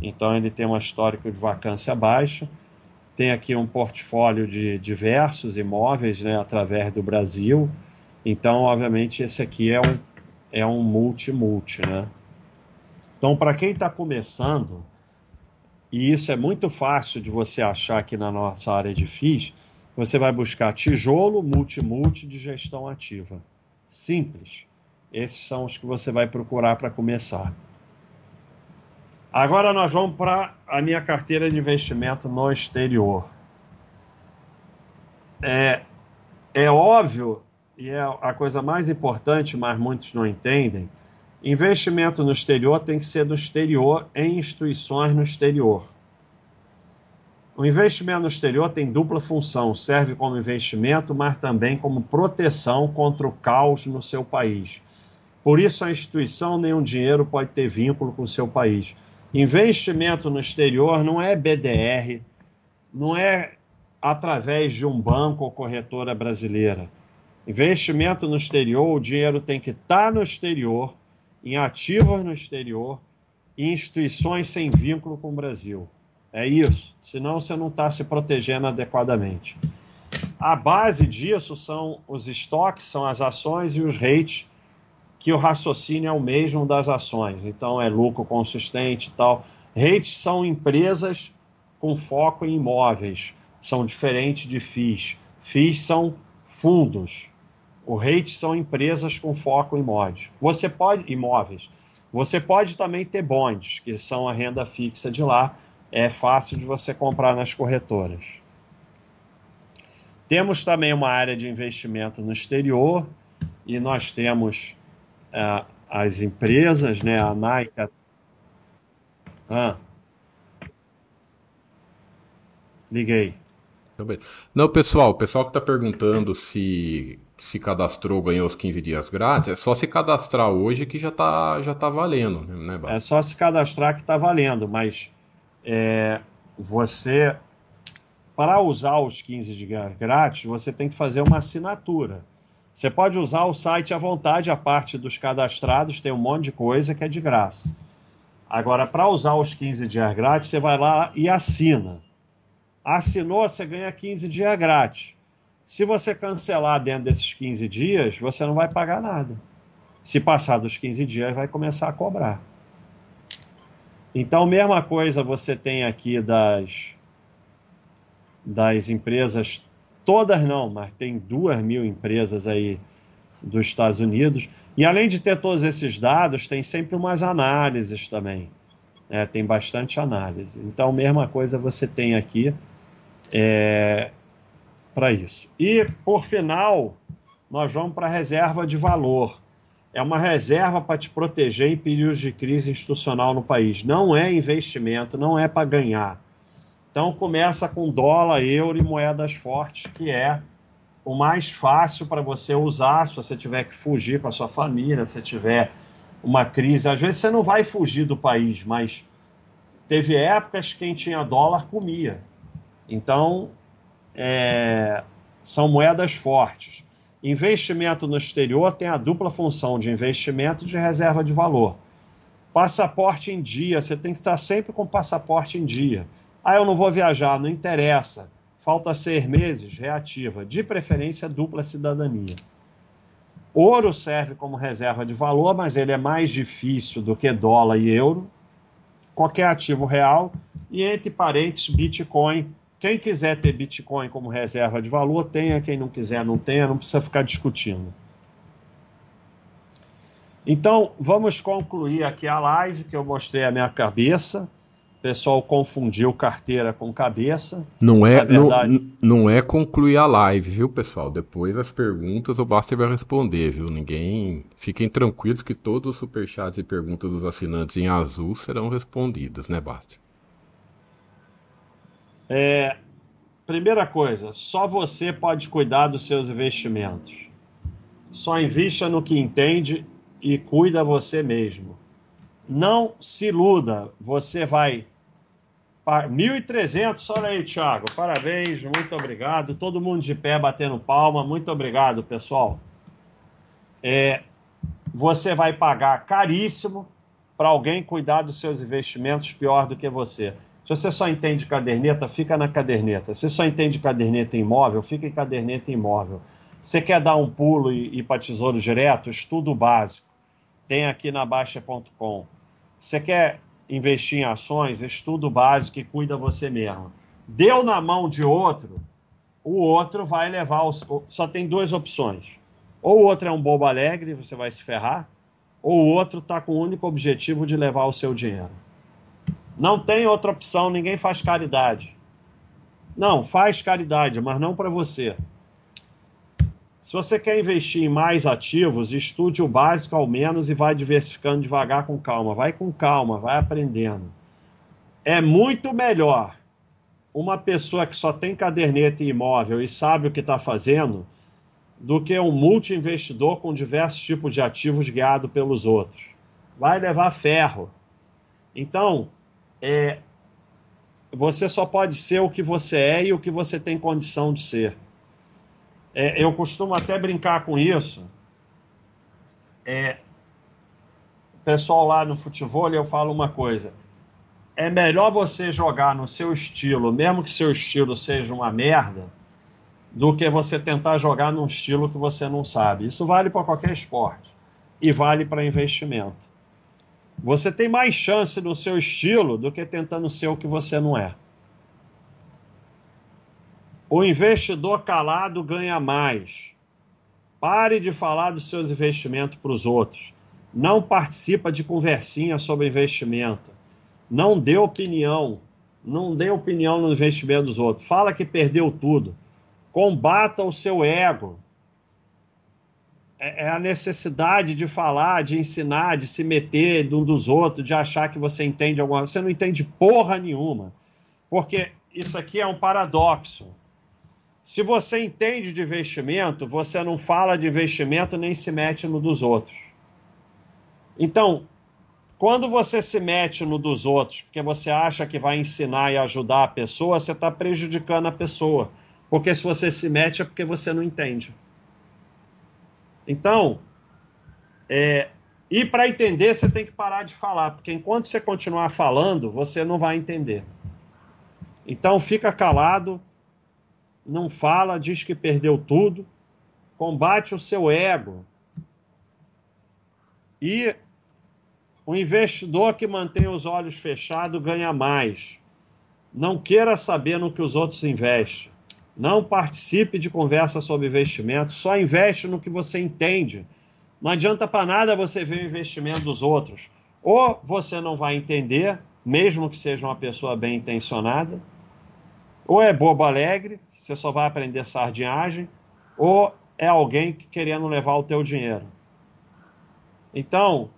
Então ele tem um histórico de vacância baixa. Tem aqui um portfólio de diversos imóveis, né, através do Brasil. Então, obviamente, esse aqui é um, é um multi-multi, né? Então, para quem está começando, e isso é muito fácil de você achar aqui na nossa área de FIIs, você vai buscar tijolo multi-multi de gestão ativa. Simples. Esses são os que você vai procurar para começar. Agora nós vamos para a minha carteira de investimento no exterior. É, é óbvio, e é a coisa mais importante, mas muitos não entendem, investimento no exterior tem que ser no exterior, em instituições no exterior. O investimento no exterior tem dupla função, serve como investimento, mas também como proteção contra o caos no seu país. Por isso, a instituição nem dinheiro pode ter vínculo com o seu país. Investimento no exterior não é BDR, não é através de um banco ou corretora brasileira. Investimento no exterior, o dinheiro tem que estar tá no exterior, em ativos no exterior, em instituições sem vínculo com o Brasil. É isso, senão você não está se protegendo adequadamente. A base disso são os estoques, são as ações e os rates que o raciocínio é o mesmo das ações. Então é lucro consistente e tal. REITs são empresas com foco em imóveis, são diferentes de FIIs. FIIs são fundos. O REITs são empresas com foco em imóveis. Você pode imóveis. Você pode também ter bonds, que são a renda fixa de lá. É fácil de você comprar nas corretoras. Temos também uma área de investimento no exterior e nós temos é, as empresas, né, a Nike. A... Ah. Liguei. Não, pessoal, o pessoal que está perguntando se se cadastrou, ganhou os 15 dias grátis, é só se cadastrar hoje que já está já tá valendo, né, É só se cadastrar que está valendo, mas é, você, para usar os 15 dias grátis, você tem que fazer uma assinatura. Você pode usar o site à vontade, a parte dos cadastrados tem um monte de coisa que é de graça. Agora, para usar os 15 dias grátis, você vai lá e assina. Assinou, você ganha 15 dias grátis. Se você cancelar dentro desses 15 dias, você não vai pagar nada. Se passar dos 15 dias, vai começar a cobrar. Então, mesma coisa você tem aqui das, das empresas Todas não, mas tem duas mil empresas aí dos Estados Unidos. E além de ter todos esses dados, tem sempre umas análises também. É, tem bastante análise. Então, mesma coisa você tem aqui é, para isso. E, por final, nós vamos para a reserva de valor. É uma reserva para te proteger em períodos de crise institucional no país. Não é investimento, não é para ganhar. Então começa com dólar, euro e moedas fortes, que é o mais fácil para você usar se você tiver que fugir com a sua família, se tiver uma crise. Às vezes você não vai fugir do país, mas teve épocas que quem tinha dólar comia. Então é, são moedas fortes. Investimento no exterior tem a dupla função de investimento e de reserva de valor. Passaporte em dia, você tem que estar sempre com passaporte em dia. Ah, eu não vou viajar, não interessa. Falta seis meses, reativa. De preferência, dupla cidadania. Ouro serve como reserva de valor, mas ele é mais difícil do que dólar e euro. Qualquer ativo real. E entre parênteses, Bitcoin. Quem quiser ter Bitcoin como reserva de valor, tenha. Quem não quiser, não tenha. Não precisa ficar discutindo. Então, vamos concluir aqui a live que eu mostrei a minha cabeça pessoal confundiu carteira com cabeça. Não é, verdade... não, não é concluir a live, viu, pessoal? Depois as perguntas o Baster vai responder, viu? Ninguém. Fiquem tranquilos que todos os superchats e perguntas dos assinantes em azul serão respondidas, né, Baster? É, primeira coisa, só você pode cuidar dos seus investimentos. Só invista no que entende e cuida você mesmo. Não se iluda, você vai 1.300, olha aí, Thiago. Parabéns, muito obrigado. Todo mundo de pé batendo palma. Muito obrigado, pessoal. É, você vai pagar caríssimo para alguém cuidar dos seus investimentos pior do que você. Se você só entende caderneta, fica na caderneta. Se você só entende caderneta imóvel, fica em caderneta imóvel. Você quer dar um pulo e ir para tesouro direto? Estudo básico. Tem aqui na Baixa.com. Você quer investir em ações? Estudo básico e cuida você mesmo. Deu na mão de outro, o outro vai levar. Os... Só tem duas opções. Ou o outro é um bobo alegre, você vai se ferrar, ou o outro está com o único objetivo de levar o seu dinheiro. Não tem outra opção, ninguém faz caridade. Não, faz caridade, mas não para você. Se você quer investir em mais ativos, estude o básico ao menos e vai diversificando devagar com calma. Vai com calma, vai aprendendo. É muito melhor uma pessoa que só tem caderneta e imóvel e sabe o que está fazendo do que um multi-investidor com diversos tipos de ativos guiado pelos outros. Vai levar ferro. Então, é, você só pode ser o que você é e o que você tem condição de ser. É, eu costumo até brincar com isso. É, pessoal lá no futebol, eu falo uma coisa. É melhor você jogar no seu estilo, mesmo que seu estilo seja uma merda, do que você tentar jogar num estilo que você não sabe. Isso vale para qualquer esporte e vale para investimento. Você tem mais chance no seu estilo do que tentando ser o que você não é. O investidor calado ganha mais. Pare de falar dos seus investimentos para os outros. Não participa de conversinha sobre investimento. Não dê opinião. Não dê opinião no investimento dos outros. Fala que perdeu tudo. Combata o seu ego. É, é a necessidade de falar, de ensinar, de se meter de um dos outros, de achar que você entende alguma coisa. Você não entende porra nenhuma. Porque isso aqui é um paradoxo. Se você entende de investimento, você não fala de investimento nem se mete no dos outros. Então, quando você se mete no dos outros, porque você acha que vai ensinar e ajudar a pessoa, você está prejudicando a pessoa. Porque se você se mete é porque você não entende. Então, é, e para entender, você tem que parar de falar, porque enquanto você continuar falando, você não vai entender. Então, fica calado, não fala, diz que perdeu tudo, combate o seu ego. E o investidor que mantém os olhos fechados ganha mais. Não queira saber no que os outros investem. Não participe de conversa sobre investimento, só investe no que você entende. Não adianta para nada você ver o investimento dos outros. Ou você não vai entender, mesmo que seja uma pessoa bem intencionada, ou é bobo alegre, você só vai aprender sardinhagem, ou é alguém que querendo levar o teu dinheiro. Então,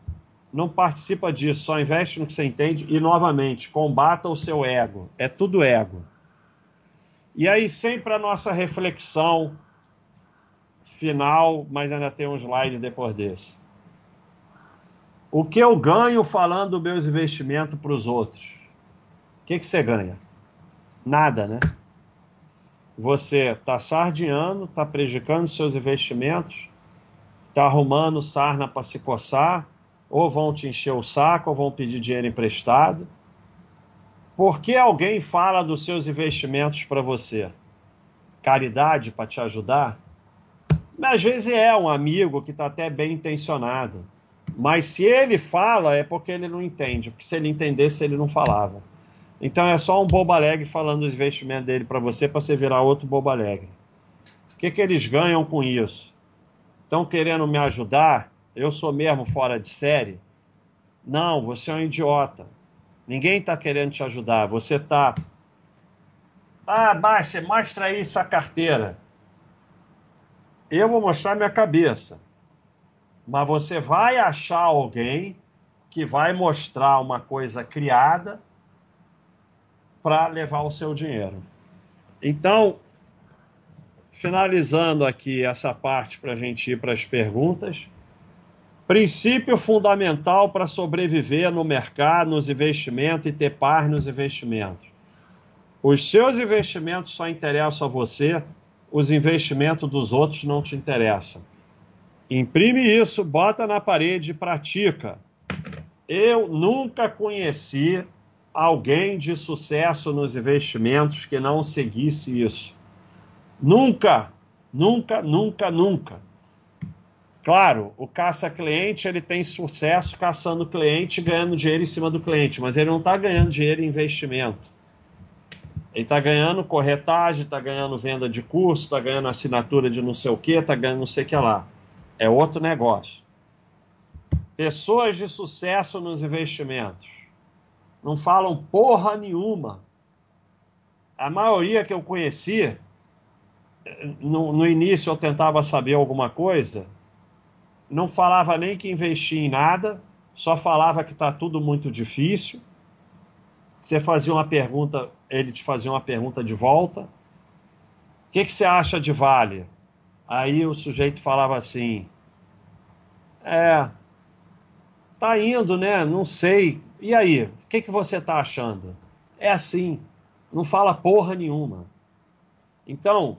não participa disso, só investe no que você entende e, novamente, combata o seu ego. É tudo ego. E aí, sempre a nossa reflexão final, mas ainda tem um slide depois desse. O que eu ganho falando meus investimentos para os outros? O que, que você ganha? Nada, né? Você está sardinhando, está prejudicando seus investimentos, está arrumando sarna para se coçar, ou vão te encher o saco, ou vão pedir dinheiro emprestado por que alguém fala dos seus investimentos para você? Caridade para te ajudar? Às vezes é um amigo que está até bem intencionado. Mas se ele fala, é porque ele não entende. Porque se ele entendesse, ele não falava. Então é só um bobo alegre falando do investimento dele para você, para você virar outro bobo alegre. O que, que eles ganham com isso? Estão querendo me ajudar? Eu sou mesmo fora de série? Não, você é um idiota. Ninguém está querendo te ajudar. Você está. Ah, baixa, mostra aí essa carteira. Eu vou mostrar minha cabeça. Mas você vai achar alguém que vai mostrar uma coisa criada para levar o seu dinheiro. Então, finalizando aqui essa parte para a gente ir para as perguntas. Princípio fundamental para sobreviver no mercado, nos investimentos e ter paz nos investimentos. Os seus investimentos só interessam a você, os investimentos dos outros não te interessam. Imprime isso, bota na parede e pratica. Eu nunca conheci alguém de sucesso nos investimentos que não seguisse isso. Nunca, nunca, nunca, nunca. Claro, o caça-cliente ele tem sucesso caçando cliente, ganhando dinheiro em cima do cliente, mas ele não está ganhando dinheiro em investimento. Ele está ganhando corretagem, está ganhando venda de curso, está ganhando assinatura de não sei o que, está ganhando não sei o que lá. É outro negócio. Pessoas de sucesso nos investimentos não falam porra nenhuma. A maioria que eu conheci, no, no início eu tentava saber alguma coisa, não falava nem que investia em nada, só falava que está tudo muito difícil. Você fazia uma pergunta, ele te fazia uma pergunta de volta. O que, que você acha de Vale? Aí o sujeito falava assim: É, tá indo, né? Não sei. E aí, o que, que você tá achando? É assim, não fala porra nenhuma. Então,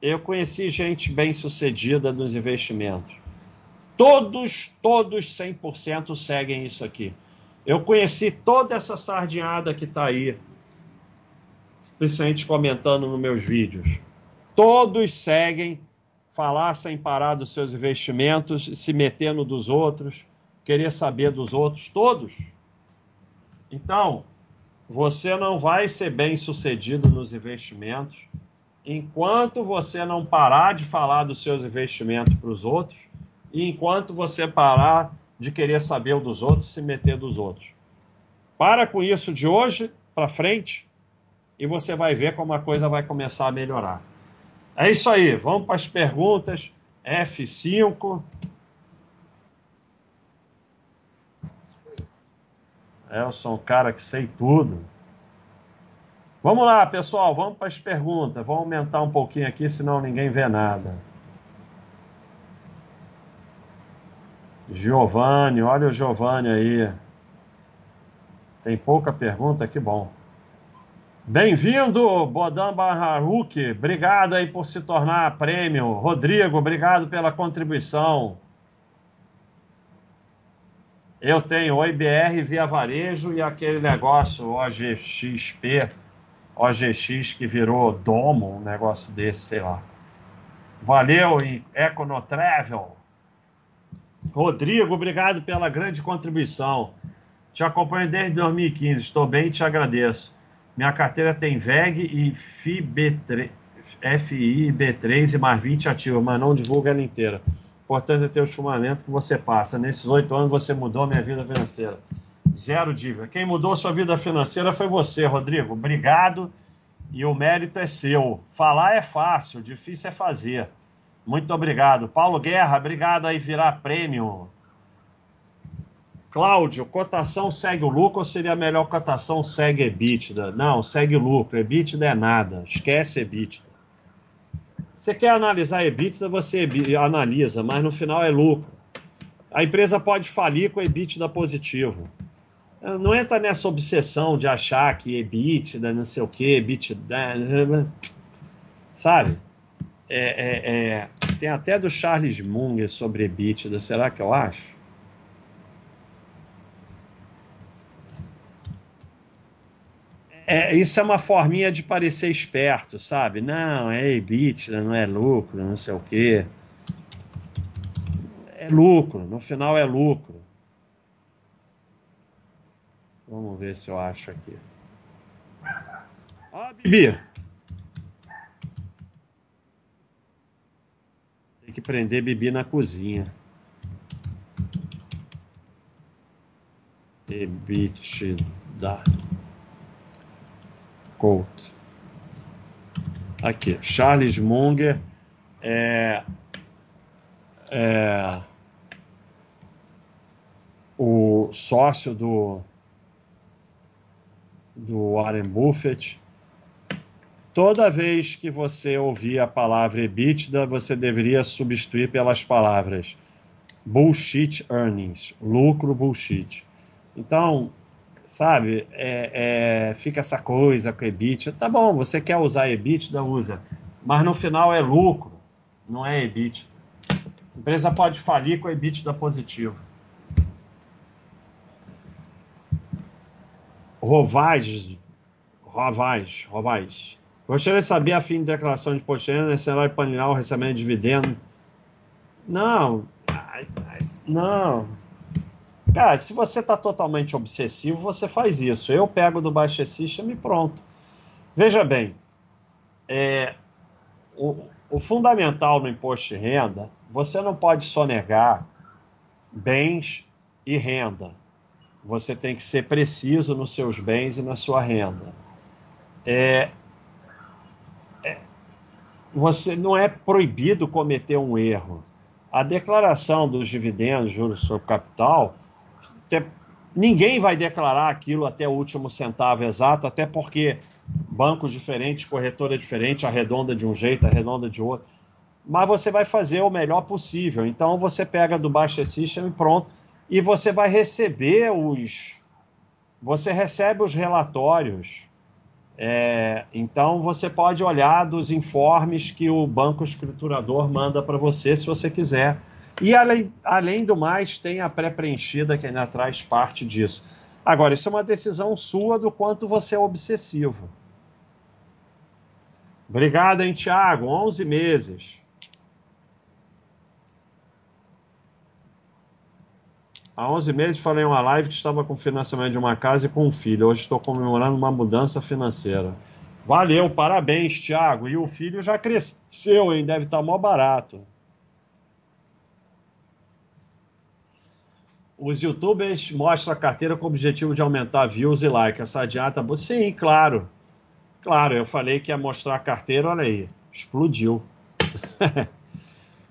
eu conheci gente bem sucedida nos investimentos. Todos, todos 100% seguem isso aqui. Eu conheci toda essa sardinhada que está aí, principalmente comentando nos meus vídeos. Todos seguem falar sem parar dos seus investimentos, se metendo dos outros, querer saber dos outros, todos. Então, você não vai ser bem sucedido nos investimentos enquanto você não parar de falar dos seus investimentos para os outros e enquanto você parar de querer saber dos outros, se meter dos outros. Para com isso de hoje para frente e você vai ver como a coisa vai começar a melhorar. É isso aí, vamos para as perguntas. F5. Eu sou um cara que sei tudo. Vamos lá, pessoal, vamos para as perguntas. Vamos aumentar um pouquinho aqui, senão ninguém vê nada. Giovanni, olha o Giovanni aí. Tem pouca pergunta, que bom. Bem-vindo, Bodan Barharuk. Obrigado aí por se tornar prêmio. Rodrigo, obrigado pela contribuição. Eu tenho o IBR via varejo e aquele negócio OGXP, OGX que virou Domo, um negócio desse, sei lá. Valeu Econotravel. Rodrigo, obrigado pela grande contribuição. Te acompanho desde 2015, estou bem e te agradeço. Minha carteira tem VEG e FIB3, FIB3 e mais 20 ativos, mas não divulga ela inteira. Importante é ter o fundamento que você passa. Nesses oito anos você mudou a minha vida financeira. Zero dívida. Quem mudou sua vida financeira foi você, Rodrigo. Obrigado e o mérito é seu. Falar é fácil, difícil é fazer. Muito obrigado. Paulo Guerra, obrigado aí virar prêmio. Cláudio, cotação segue o lucro ou seria melhor cotação segue EBITDA? Não, segue lucro. EBITDA é nada. Esquece EBITDA. Você quer analisar EBITDA, você analisa, mas no final é lucro. A empresa pode falir com EBITDA positivo. Não entra nessa obsessão de achar que EBITDA, não sei o que, EBITDA. Sabe? É, é, é, tem até do Charles Munger sobre EBITDA, será que eu acho? É, isso é uma forminha de parecer esperto, sabe? Não, é EBITDA, não é lucro, não sei o quê. É lucro, no final é lucro. Vamos ver se eu acho aqui. Ó, Bibi! Tem que prender Bibi na cozinha. EBITDA. Colt. Aqui, Charles Munger é, é o sócio do, do Warren Buffett Toda vez que você ouvir a palavra EBITDA, você deveria substituir pelas palavras bullshit earnings, lucro bullshit. Então, sabe, é, é, fica essa coisa com EBITDA. Tá bom, você quer usar EBITDA, usa. Mas no final é lucro, não é EBITDA. A empresa pode falir com EBITDA positivo. Rovaz, Rovaz, Rovaz. Gostaria de saber a fim de declaração de imposto de renda, nesse cenário paninal, recebendo dividendo. Não, não. Cara, se você está totalmente obsessivo, você faz isso. Eu pego do Baixa System e pronto. Veja bem, é, o, o fundamental no imposto de renda, você não pode sonegar bens e renda. Você tem que ser preciso nos seus bens e na sua renda. É, é, você não é proibido cometer um erro. A declaração dos dividendos, juros sobre capital, ninguém vai declarar aquilo até o último centavo exato, até porque bancos diferentes, corretora diferente, arredonda de um jeito, arredonda de outro. Mas você vai fazer o melhor possível. Então você pega do Baixa System e pronto. E você vai receber os. Você recebe os relatórios. É, então você pode olhar dos informes que o banco escriturador manda para você, se você quiser. E além, além do mais, tem a pré-preenchida que ainda traz parte disso. Agora, isso é uma decisão sua do quanto você é obsessivo. Obrigado, hein, Tiago? 11 meses. Há 11 meses falei em uma live que estava com financiamento de uma casa e com um filho. Hoje estou comemorando uma mudança financeira. Valeu, parabéns, Tiago. E o filho já cresceu, hein? Deve estar mó barato. Os youtubers mostram a carteira com o objetivo de aumentar views e likes. Essa dieta, sim, claro. Claro, eu falei que ia mostrar a carteira, olha aí, explodiu. *laughs*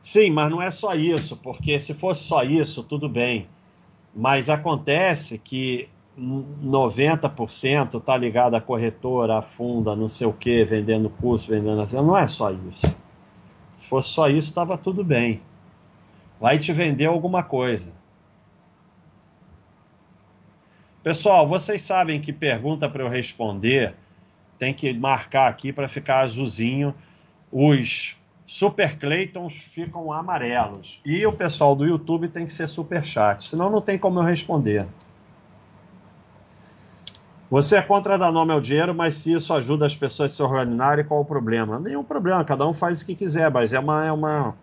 sim, mas não é só isso, porque se fosse só isso, tudo bem. Mas acontece que 90% está ligado à corretora, à funda, não sei o que, vendendo curso, vendendo assim. Não é só isso. Se fosse só isso, estava tudo bem. Vai te vender alguma coisa. Pessoal, vocês sabem que pergunta para eu responder tem que marcar aqui para ficar azulzinho. Os Super Claytons ficam amarelos. E o pessoal do YouTube tem que ser super chat, senão não tem como eu responder. Você é contra dar nome ao dinheiro, mas se isso ajuda as pessoas a se organizarem, qual o problema? Nenhum problema, cada um faz o que quiser, mas é uma, é uma.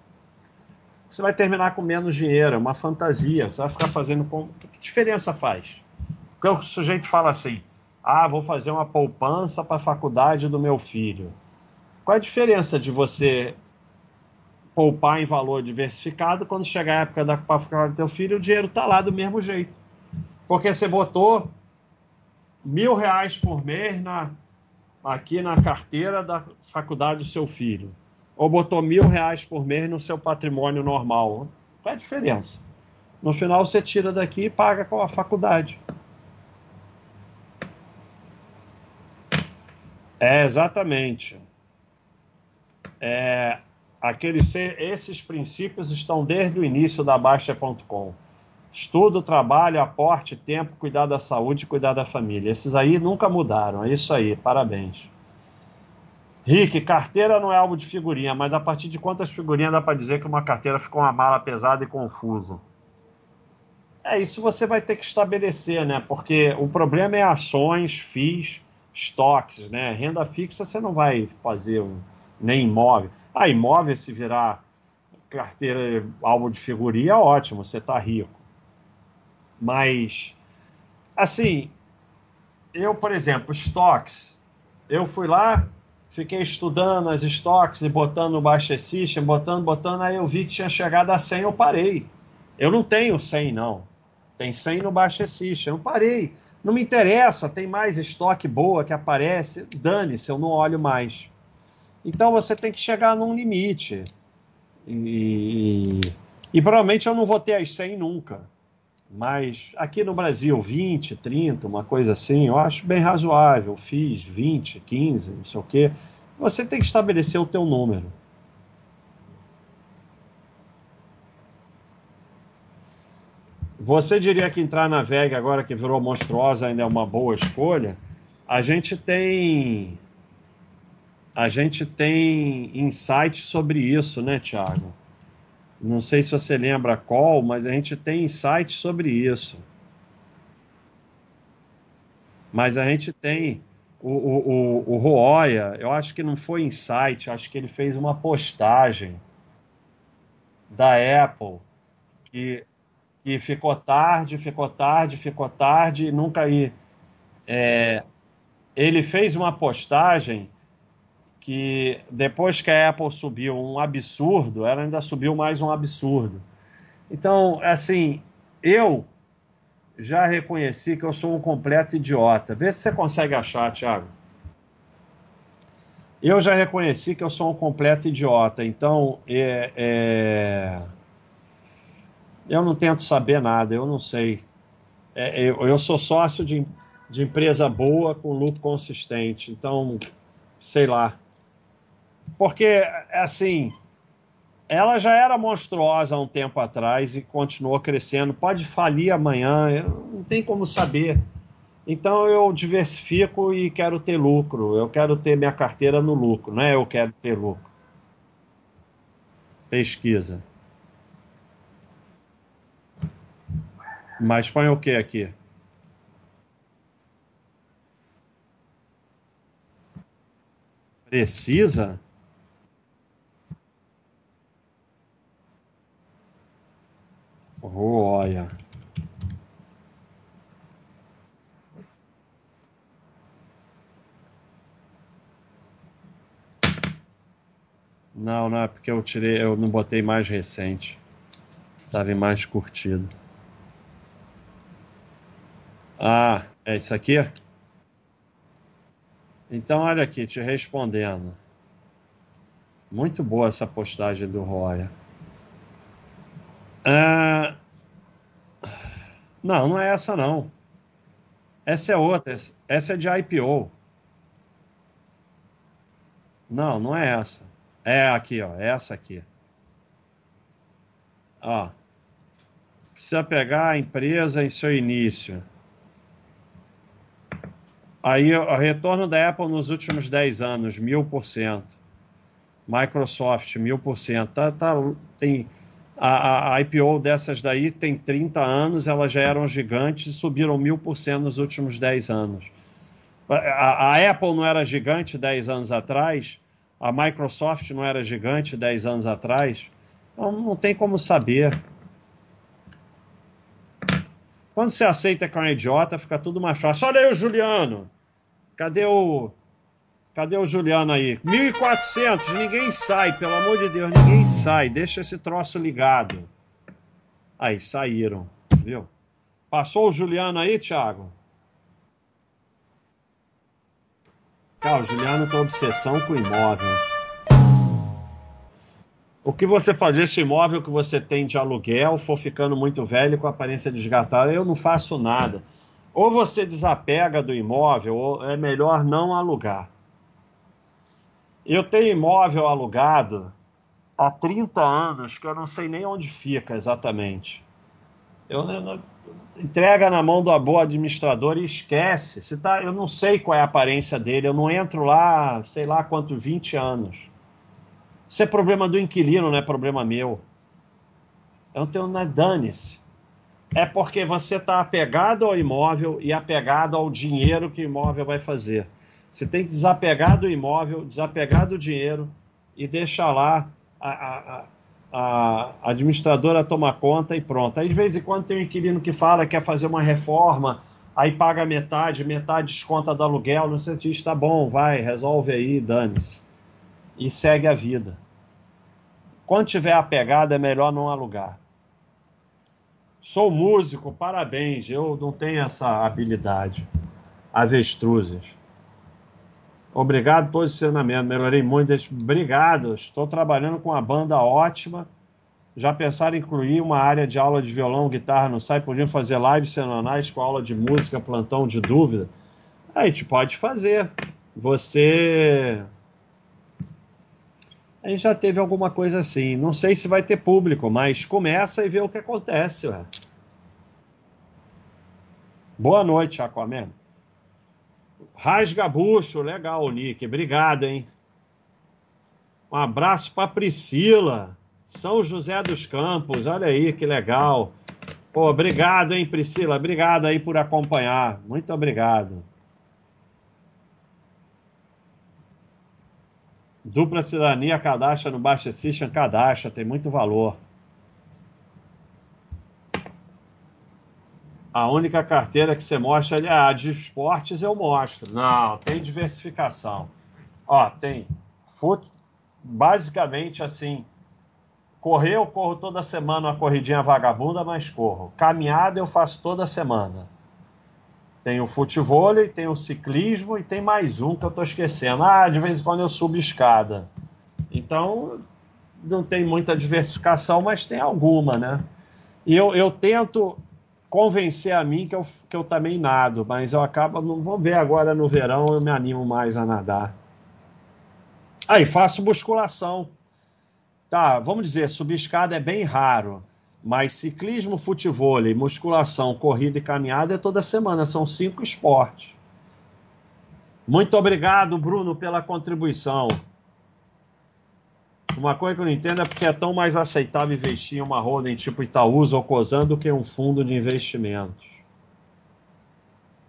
Você vai terminar com menos dinheiro, é uma fantasia. Você vai ficar fazendo. Com... Que diferença faz? Porque o sujeito fala assim: ah, vou fazer uma poupança para a faculdade do meu filho. Qual a diferença de você poupar em valor diversificado quando chegar a época da faculdade do teu filho, o dinheiro está lá do mesmo jeito? Porque você botou mil reais por mês na, aqui na carteira da faculdade do seu filho. Ou botou mil reais por mês no seu patrimônio normal. Qual é a diferença? No final você tira daqui e paga com a faculdade. É, exatamente. É, aqueles, esses princípios estão desde o início da Baixa.com. Estudo, trabalho, aporte, tempo, cuidar da saúde, cuidar da família. Esses aí nunca mudaram. É isso aí, parabéns. Rick, carteira não é algo de figurinha, mas a partir de quantas figurinhas dá para dizer que uma carteira ficou uma mala pesada e confusa? É, isso você vai ter que estabelecer, né? Porque o problema é ações, FIIs, estoques, né? Renda fixa você não vai fazer nem imóvel. Ah, imóvel se virar carteira alvo de figurinha, ótimo, você está rico. Mas, assim, eu, por exemplo, estoques, eu fui lá, fiquei estudando as estoques e botando no Baixa System, botando, botando, aí eu vi que tinha chegado a 100, eu parei. Eu não tenho 100, não. Tem 100 no Baixa System, eu parei. Não me interessa, tem mais estoque boa que aparece, dane-se, eu não olho mais. Então você tem que chegar num limite. E, e provavelmente eu não vou ter as 100 nunca. Mas aqui no Brasil, 20, 30, uma coisa assim, eu acho bem razoável. Fiz 20, 15, não sei o quê. Você tem que estabelecer o teu número. Você diria que entrar na VEG agora que virou monstruosa ainda é uma boa escolha? A gente tem a gente tem insight sobre isso, né, Thiago? Não sei se você lembra qual, mas a gente tem insights sobre isso. Mas a gente tem o, o, o, o Roya, eu acho que não foi insight, acho que ele fez uma postagem da Apple que, que ficou tarde, ficou tarde, ficou tarde nunca ia. É, ele fez uma postagem que depois que a Apple subiu um absurdo, ela ainda subiu mais um absurdo. Então, assim, eu já reconheci que eu sou um completo idiota. Vê se você consegue achar, Thiago. Eu já reconheci que eu sou um completo idiota. Então, é, é... eu não tento saber nada, eu não sei. É, eu, eu sou sócio de, de empresa boa com lucro consistente. Então, sei lá. Porque, assim, ela já era monstruosa há um tempo atrás e continuou crescendo. Pode falir amanhã, não tem como saber. Então eu diversifico e quero ter lucro. Eu quero ter minha carteira no lucro, não é eu quero ter lucro. Pesquisa. Mas põe o que aqui? Precisa? Olha. Não, não é porque eu tirei, eu não botei mais recente. Tava em mais curtido. Ah, é isso aqui? Então, olha aqui, te respondendo. Muito boa essa postagem do Roya. Ah, não, não é essa não. Essa é outra. Essa é de IPO. Não, não é essa. É aqui, ó. É essa aqui. Ó. Precisa pegar a empresa em seu início. Aí o retorno da Apple nos últimos 10 anos, mil por cento. Microsoft, mil por cento. Tá, tá, tem a, a, IPO dessas daí tem 30 anos, elas já eram gigantes e subiram mil por cento nos últimos 10 anos. A, a, Apple não era gigante 10 anos atrás, a Microsoft não era gigante 10 anos atrás, então não tem como saber. Quando você aceita que é um idiota, fica tudo mais fácil. Olha aí o Juliano. Cadê o, Cadê o Juliano aí? 1.400, ninguém sai, pelo amor de Deus, ninguém sai. Deixa esse troço ligado. Aí, saíram, viu? Passou o Juliano aí, Thiago? Cara, o Juliano tem obsessão com imóvel. O que você fazer esse imóvel que você tem de aluguel for ficando muito velho com aparência desgastada, eu não faço nada. Ou você desapega do imóvel, ou é melhor não alugar. Eu tenho imóvel alugado há 30 anos que eu não sei nem onde fica exatamente. Eu, eu, entrega na mão do boa administrador e esquece. Se tá, eu não sei qual é a aparência dele, eu não entro lá, sei lá quanto, 20 anos. Isso é problema do inquilino, não é problema meu. Eu não tenho nada, dane-se. É porque você está apegado ao imóvel e apegado ao dinheiro que o imóvel vai fazer. Você tem que desapegar do imóvel, desapegar do dinheiro e deixar lá a, a, a, administradora tomar conta e pronto. Aí de vez em quando tem um inquilino que fala que quer fazer uma reforma, aí paga metade, metade desconta do aluguel, não sei que, está bom, vai, resolve aí, dane-se. E segue a vida. Quando tiver apegado, é melhor não alugar. Sou músico, parabéns, eu não tenho essa habilidade. Avestruzes. Obrigado, posicionamento. Melhorei muito. Obrigado. Estou trabalhando com uma banda ótima. Já pensaram em incluir uma área de aula de violão, guitarra no site? Podiam fazer lives semanais com aula de música, plantão de dúvida? A gente pode fazer. Você. A gente já teve alguma coisa assim. Não sei se vai ter público, mas começa e vê o que acontece. Ué. Boa noite, Aquaman. Rasgabucho, legal, Nick. Obrigado, hein? Um abraço para Priscila. São José dos Campos, olha aí que legal. Pô, obrigado, hein, Priscila? Obrigado aí por acompanhar. Muito obrigado. Dupla cidadania cadastra no Baixa System, cadastra, tem muito valor. A única carteira que você mostra ali, ah, de esportes eu mostro. Não, tem diversificação. Ó, tem fut... basicamente assim, correr eu corro toda semana uma corridinha vagabunda, mas corro. Caminhada eu faço toda semana. Tem o futebol, tem o ciclismo e tem mais um que eu estou esquecendo. Ah, de vez em quando eu subo escada. Então, não tem muita diversificação, mas tem alguma, né? E eu, eu tento convencer a mim que eu, que eu também nado, mas eu acabo. Não vou ver agora no verão, eu me animo mais a nadar. Aí, faço musculação. Tá, vamos dizer, subir escada é bem raro. Mas ciclismo, futebol, musculação, corrida e caminhada é toda semana, são cinco esportes. Muito obrigado, Bruno, pela contribuição. Uma coisa que eu não entendo é porque é tão mais aceitável investir em uma holding tipo Itaúsa ou Cosan do que um fundo de investimentos.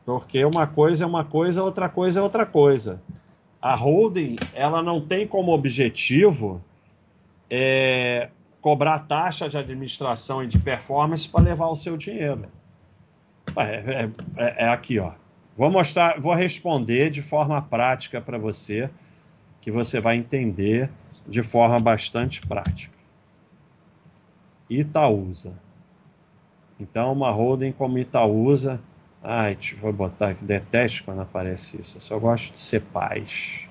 Porque uma coisa é uma coisa, outra coisa é outra coisa. A holding, ela não tem como objetivo é, cobrar taxa de administração e de performance para levar o seu dinheiro. É, é, é, é, aqui, ó. Vou mostrar, vou responder de forma prática para você, que você vai entender de forma bastante prática. Itaúsa. Então, uma holding como Itaúsa. Ai, vou botar aqui, detesto quando aparece isso. Eu só gosto de ser paz.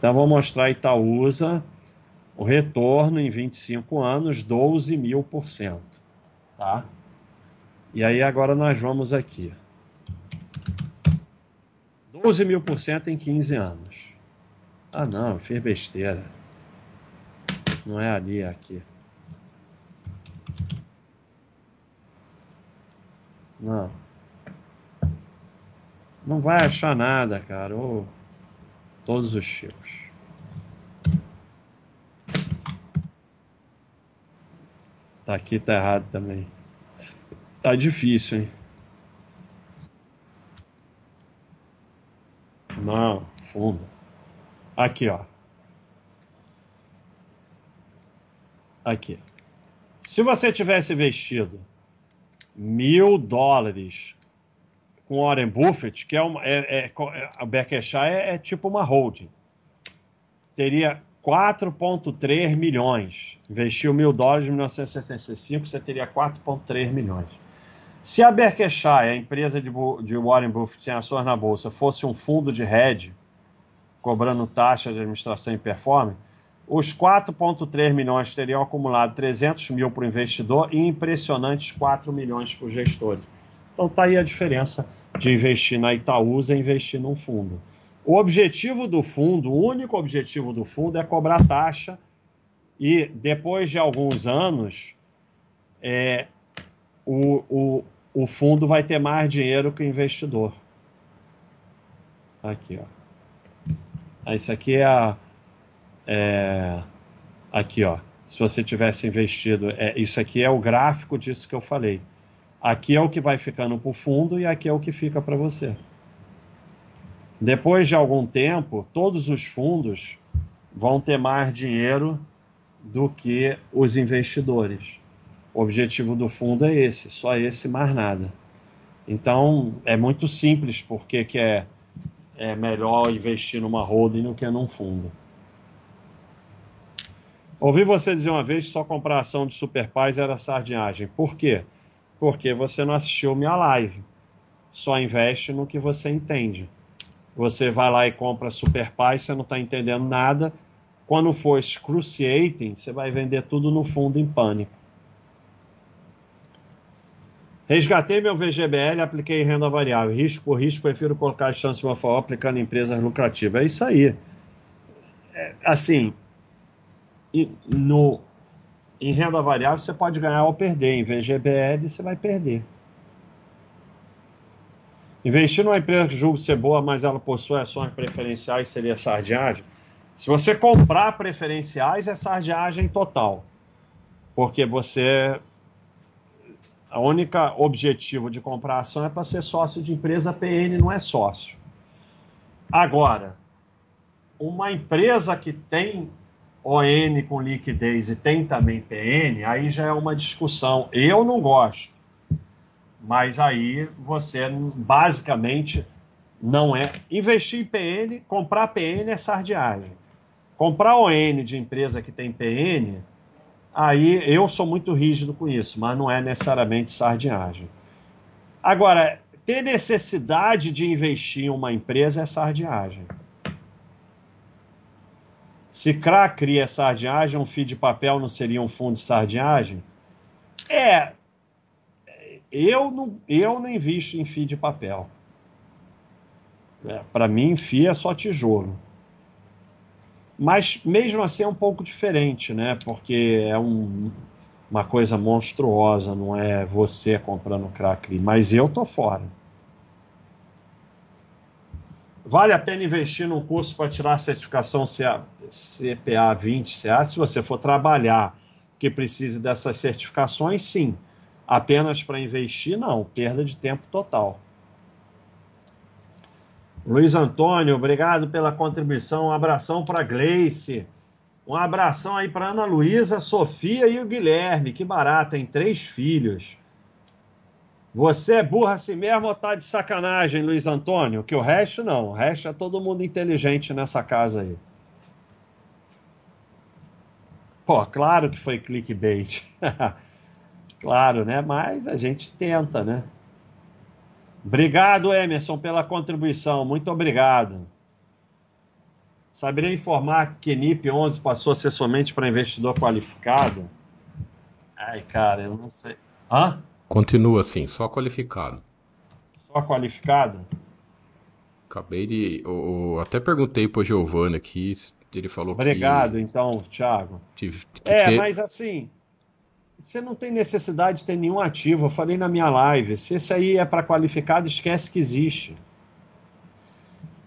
Então, vou mostrar Itaúsa, o retorno em 25 anos, 12 mil por cento. Tá? E aí, agora nós vamos aqui. 12 mil por cento em 15 anos. Ah, não, fiz besteira. Não é ali, é aqui. Não. Não vai achar nada, cara. Oh todos os tipos. Tá aqui, tá errado também. Tá difícil, hein? Não, fundo. Aqui, ó. Aqui. Se você tivesse investido mil dólares com Warren Buffett, que é uma. É, é, é a Berkshire é, é tipo uma holding. Teria 4,3 milhões. Investiu mil dólares em 1975, você teria 4,3 milhões. Se a Berkshire, a empresa de, de Warren Buffett, tem ações na bolsa, fosse um fundo de hedge, cobrando taxa de administração e performance, os 4,3 milhões teriam acumulado 300 mil para o investidor e impressionantes 4 milhões para os gestores. Então está aí a diferença de investir na Itaúsa e investir num fundo. O objetivo do fundo, o único objetivo do fundo é cobrar taxa e depois de alguns anos é, o, o, o fundo vai ter mais dinheiro que o investidor. Aqui, ó. Ah, isso aqui é a. É, aqui, ó. Se você tivesse investido, é, isso aqui é o gráfico disso que eu falei. Aqui é o que vai ficando para o fundo e aqui é o que fica para você. Depois de algum tempo, todos os fundos vão ter mais dinheiro do que os investidores. O objetivo do fundo é esse, só esse, mais nada. Então, é muito simples porque que é, é melhor investir numa holding do que num fundo. Ouvi você dizer uma vez que só comprar ação de Superpais era sardinhagem. Por quê? Porque você não assistiu minha live. Só investe no que você entende. Você vai lá e compra Super Pai, você não está entendendo nada. Quando for excruciating, você vai vender tudo no fundo em pânico. Resgatei meu VGBL apliquei renda variável. Risco por risco, prefiro colocar a chance de uma forma aplicando em empresas lucrativas. É isso aí. É, assim, no, em renda variável você pode ganhar ou perder. Em VGBL você vai perder. Investir numa empresa que julgo ser boa, mas ela possui ações preferenciais, seria sardiagem? Se você comprar preferenciais, é sardiagem total. Porque você. A única objetivo de comprar ação é para ser sócio de empresa, PN não é sócio. Agora, uma empresa que tem ON com liquidez e tem também PN, aí já é uma discussão. Eu não gosto. Mas aí você basicamente não é. Investir em PN, comprar PN é sardiagem. Comprar ON de empresa que tem PN, aí eu sou muito rígido com isso, mas não é necessariamente sardiagem. Agora, ter necessidade de investir em uma empresa é sardiagem. Se CRA cria sardiagem, um FII de papel não seria um fundo de sardiagem? É, eu não, eu não invisto em FII de papel. É, Para mim, FII é só tijolo. Mas mesmo assim é um pouco diferente, né? Porque é um, uma coisa monstruosa, não é você comprando crack. Mas eu tô fora. Vale a pena investir num curso para tirar a certificação CPA 20 CA se você for trabalhar que precise dessas certificações, sim. Apenas para investir, não. Perda de tempo total. Luiz Antônio, obrigado pela contribuição. Um abração para Gleice. Um abração aí para Ana Luísa, Sofia e o Guilherme. Que barato, tem três filhos. Você é burra assim mesmo ou tá de sacanagem, Luiz Antônio? Que o resto não. O resto é todo mundo inteligente nessa casa aí. Pô, claro que foi clickbait. *laughs* Claro, né? Mas a gente tenta, né? Obrigado, Emerson, pela contribuição. Muito obrigado. Saberia informar que NIP 11 passou a ser somente para investidor qualificado? Ai, cara, eu não sei. Hã? Continua assim, só qualificado. Só qualificado? Acabei de. Eu, até perguntei pro Giovanni aqui, ele falou Obrigado, que... então, Thiago. Tive, é, ter... mas assim, você não tem necessidade de ter nenhum ativo. Eu falei na minha live. Se esse aí é para qualificado, esquece que existe.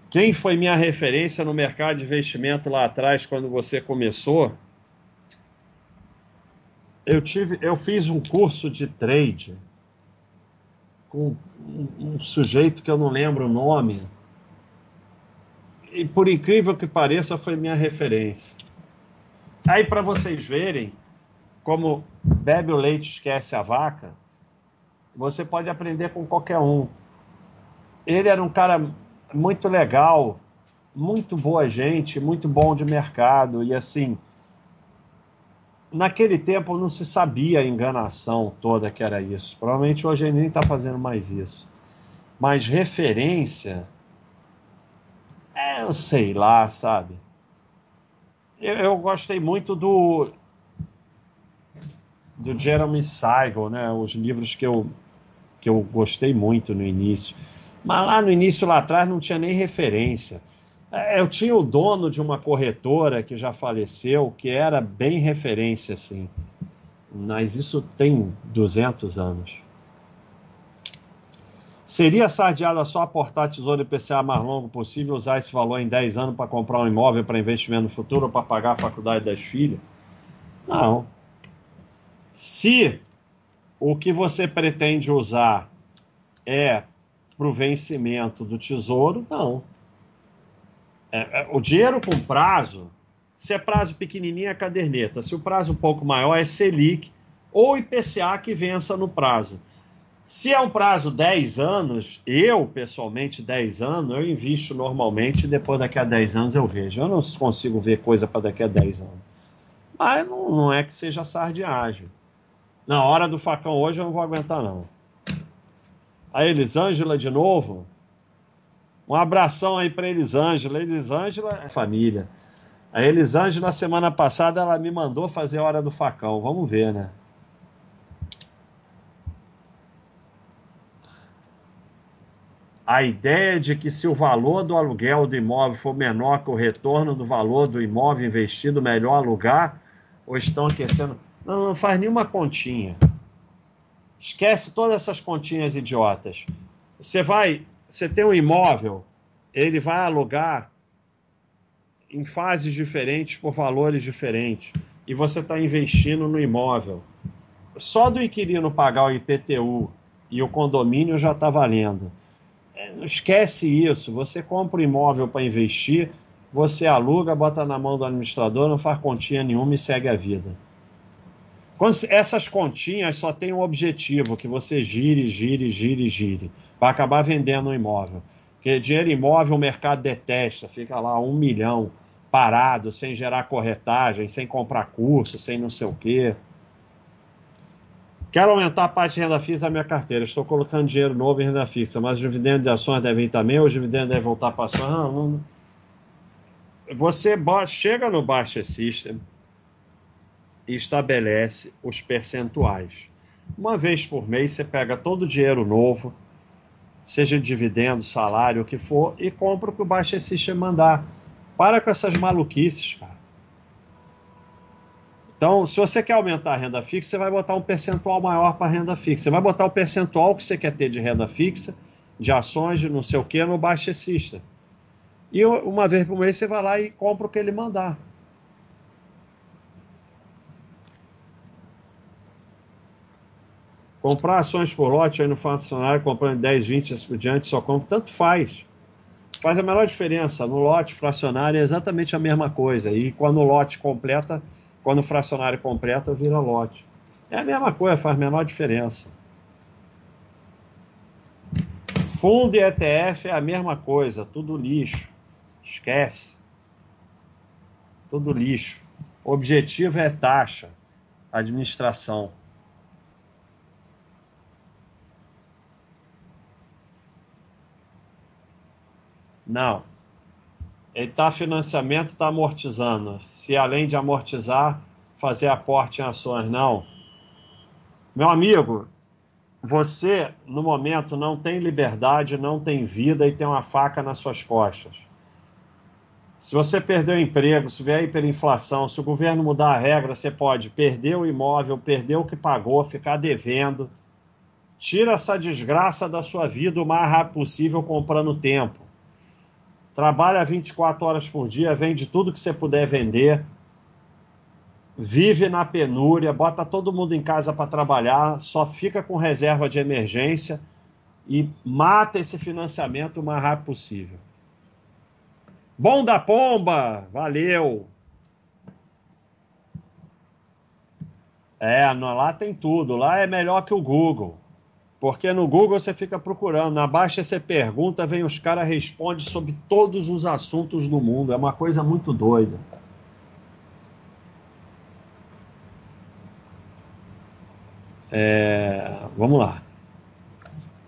Quem foi minha referência no mercado de investimento lá atrás, quando você começou? Eu, tive, eu fiz um curso de trade com um, um sujeito que eu não lembro o nome. E por incrível que pareça, foi minha referência. Aí, para vocês verem, como bebe o leite, esquece a vaca, você pode aprender com qualquer um. Ele era um cara muito legal, muito boa gente, muito bom de mercado e assim. Naquele tempo não se sabia a enganação toda que era isso. Provavelmente hoje ele nem está fazendo mais isso. Mas referência, é, eu sei lá, sabe? Eu, eu gostei muito do do Jeremy Siegel, né? Os livros que eu, que eu gostei muito no início. Mas lá no início, lá atrás, não tinha nem referência. É, eu tinha o dono de uma corretora que já faleceu, que era bem referência, assim. Mas isso tem 200 anos. Seria sardeada só aportar tesouro IPCA mais longo possível, usar esse valor em 10 anos para comprar um imóvel para investimento no futuro ou para pagar a faculdade das filhas? Não. Se o que você pretende usar é para o vencimento do tesouro, não. É, é, o dinheiro com prazo, se é prazo pequenininho é caderneta, se o prazo um pouco maior é Selic ou IPCA que vença no prazo. Se é um prazo 10 anos, eu pessoalmente 10 anos, eu invisto normalmente depois daqui a 10 anos eu vejo. Eu não consigo ver coisa para daqui a 10 anos. Mas não, não é que seja sardiagem. Na hora do facão hoje eu não vou aguentar, não. A Elisângela de novo. Um abração aí para Elisângela. Elisângela é família. A Elisângela, semana passada, ela me mandou fazer a hora do facão. Vamos ver, né? A ideia de que se o valor do aluguel do imóvel for menor que o retorno do valor do imóvel investido, melhor alugar, ou estão aquecendo. Não, não faz nenhuma continha. Esquece todas essas continhas idiotas. Você vai, você tem um imóvel, ele vai alugar em fases diferentes por valores diferentes e você está investindo no imóvel. Só do inquilino pagar o IPTU e o condomínio já está valendo. É, esquece isso. Você compra um imóvel para investir, você aluga, bota na mão do administrador, não faz continha nenhuma e segue a vida. Essas continhas só têm um objetivo, que você gire, gire, gire, gire. Vai acabar vendendo um imóvel. Porque dinheiro imóvel o mercado detesta, fica lá um milhão parado, sem gerar corretagem, sem comprar curso, sem não sei o quê. Quero aumentar a parte de renda fixa da minha carteira. Estou colocando dinheiro novo em renda fixa, mas os dividendos de ações devem ir também, ou os dividendos devem voltar para ações? Não, não. Você chega no Baixa System, e estabelece os percentuais. Uma vez por mês você pega todo o dinheiro novo, seja dividendo, salário, o que for, e compra o que o Baixa System mandar. Para com essas maluquices, cara. Então, se você quer aumentar a renda fixa, você vai botar um percentual maior para renda fixa. Você vai botar o percentual que você quer ter de renda fixa, de ações, de não sei o que, no Baixa System. E uma vez por mês você vai lá e compra o que ele mandar. Comprar ações por lote aí no fracionário, comprando 10, 20 assim por diante, só compra, tanto faz. Faz a menor diferença. No lote fracionário é exatamente a mesma coisa. E quando o lote completa, quando o fracionário completa, vira lote. É a mesma coisa, faz a menor diferença. Fundo e ETF é a mesma coisa, tudo lixo. Esquece. Tudo lixo. O objetivo é taxa, administração. Não. Ele está financiamento, está amortizando. Se além de amortizar, fazer aporte em ações, não. Meu amigo, você no momento não tem liberdade, não tem vida e tem uma faca nas suas costas. Se você perder o emprego, se vier hiperinflação, se o governo mudar a regra, você pode perder o imóvel, perder o que pagou, ficar devendo. Tira essa desgraça da sua vida o mais rápido possível comprando tempo trabalha 24 horas por dia, vende tudo que você puder vender, vive na penúria, bota todo mundo em casa para trabalhar, só fica com reserva de emergência e mata esse financiamento o mais rápido possível. Bom da pomba, valeu. É, lá tem tudo, lá é melhor que o Google. Porque no Google você fica procurando, na baixa você pergunta, vem os caras respondem sobre todos os assuntos do mundo. É uma coisa muito doida. É, vamos lá.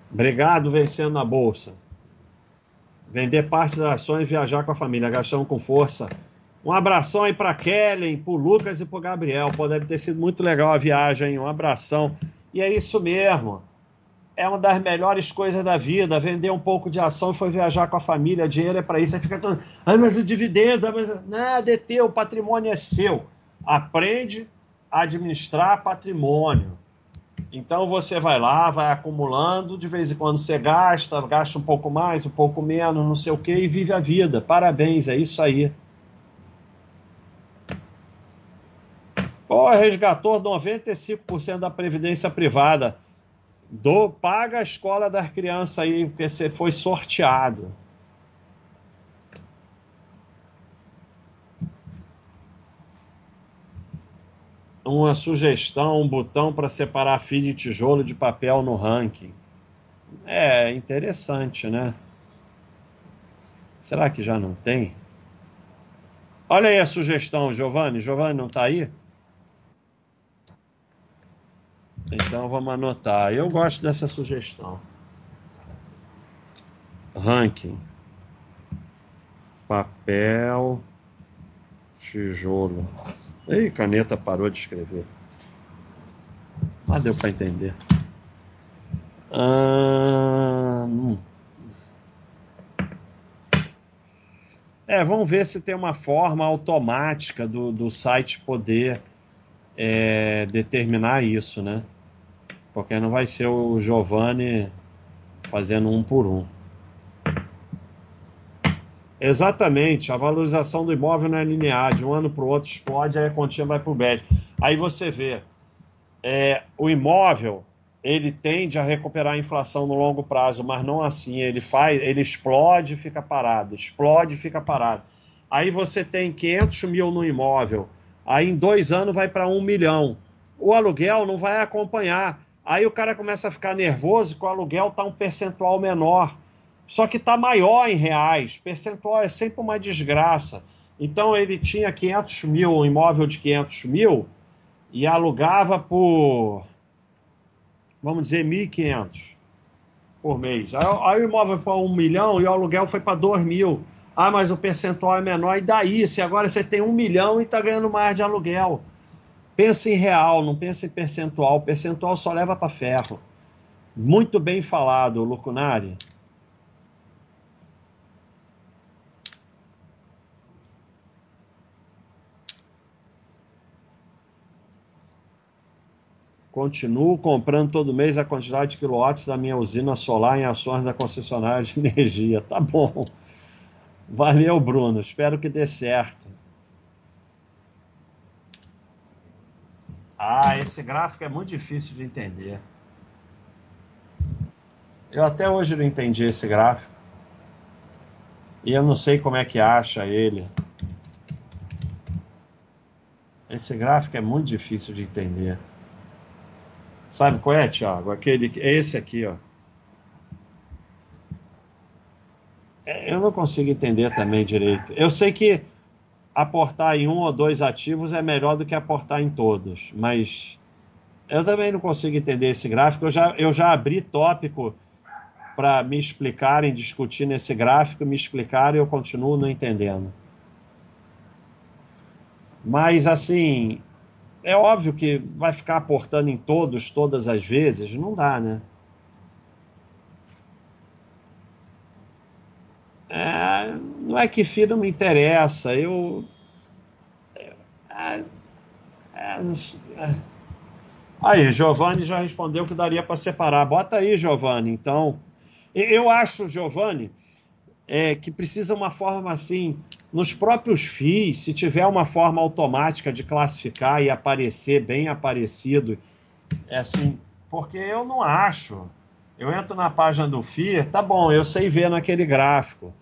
Obrigado vencendo na bolsa. Vender parte das ações viajar com a família. Gastão com força. Um abração aí para Kellen, para Lucas e para Gabriel. Pô, deve ter sido muito legal a viagem. Um abração. E é isso mesmo é uma das melhores coisas da vida. Vender um pouco de ação e foi viajar com a família. Dinheiro é para isso. Aí fica todo. Ah, mas o dividendo. Mas... Nada é teu. O patrimônio é seu. Aprende a administrar patrimônio. Então você vai lá, vai acumulando. De vez em quando você gasta, gasta um pouco mais, um pouco menos, não sei o que, e vive a vida. Parabéns, é isso aí. Pô, resgatou 95% da previdência privada do, paga a escola das crianças aí, porque você foi sorteado. Uma sugestão, um botão para separar fio de tijolo de papel no ranking. É interessante, né? Será que já não tem? Olha aí a sugestão, Giovanni. Giovanni não está aí? Então vamos anotar. Eu gosto dessa sugestão. Ranking. Papel. Tijolo. Ei, caneta parou de escrever. Mas deu para entender. Ah, É, vamos ver se tem uma forma automática do, do site poder é, determinar isso, né? Porque não vai ser o Giovanni fazendo um por um. Exatamente, a valorização do imóvel não é linear, de um ano para o outro explode, aí a continha vai para o bad. Aí você vê, é, o imóvel ele tende a recuperar a inflação no longo prazo, mas não assim, ele faz, ele explode e fica parado, explode e fica parado. Aí você tem 500 mil no imóvel, aí em dois anos vai para um milhão. O aluguel não vai acompanhar. Aí o cara começa a ficar nervoso que o aluguel está um percentual menor só que está maior em reais. Percentual é sempre uma desgraça. Então ele tinha 500 mil, um imóvel de 500 mil, e alugava por, vamos dizer, 1.500 por mês. Aí, aí, o imóvel foi um milhão e o aluguel foi para 2 mil. Ah, mas o percentual é menor. E daí? Se agora você tem um milhão e está ganhando mais de aluguel. Pensa em real, não pensa em percentual. Percentual só leva para ferro. Muito bem falado, Lucunari. Continuo comprando todo mês a quantidade de quilowatts da minha usina solar em ações da concessionária de *laughs* energia. Tá bom. Valeu, Bruno. Espero que dê certo. Ah, esse gráfico é muito difícil de entender. Eu até hoje não entendi esse gráfico. E eu não sei como é que acha ele. Esse gráfico é muito difícil de entender. Sabe qual é, Thiago? Aquele, é esse aqui, ó. É, eu não consigo entender também direito. Eu sei que aportar em um ou dois ativos é melhor do que aportar em todos, mas eu também não consigo entender esse gráfico. Eu já, eu já abri tópico para me explicarem, discutir nesse gráfico, me explicarem eu continuo não entendendo. Mas, assim, é óbvio que vai ficar aportando em todos, todas as vezes, não dá, né? É, não é que FI não me interessa, eu. É, é, é. aí, Giovanni já respondeu que daria para separar. Bota aí, Giovanni. Então, eu acho, Giovanni, é, que precisa uma forma assim nos próprios FIIs, se tiver uma forma automática de classificar e aparecer bem aparecido, é assim, porque eu não acho. Eu entro na página do FII, tá bom, eu sei ver naquele gráfico.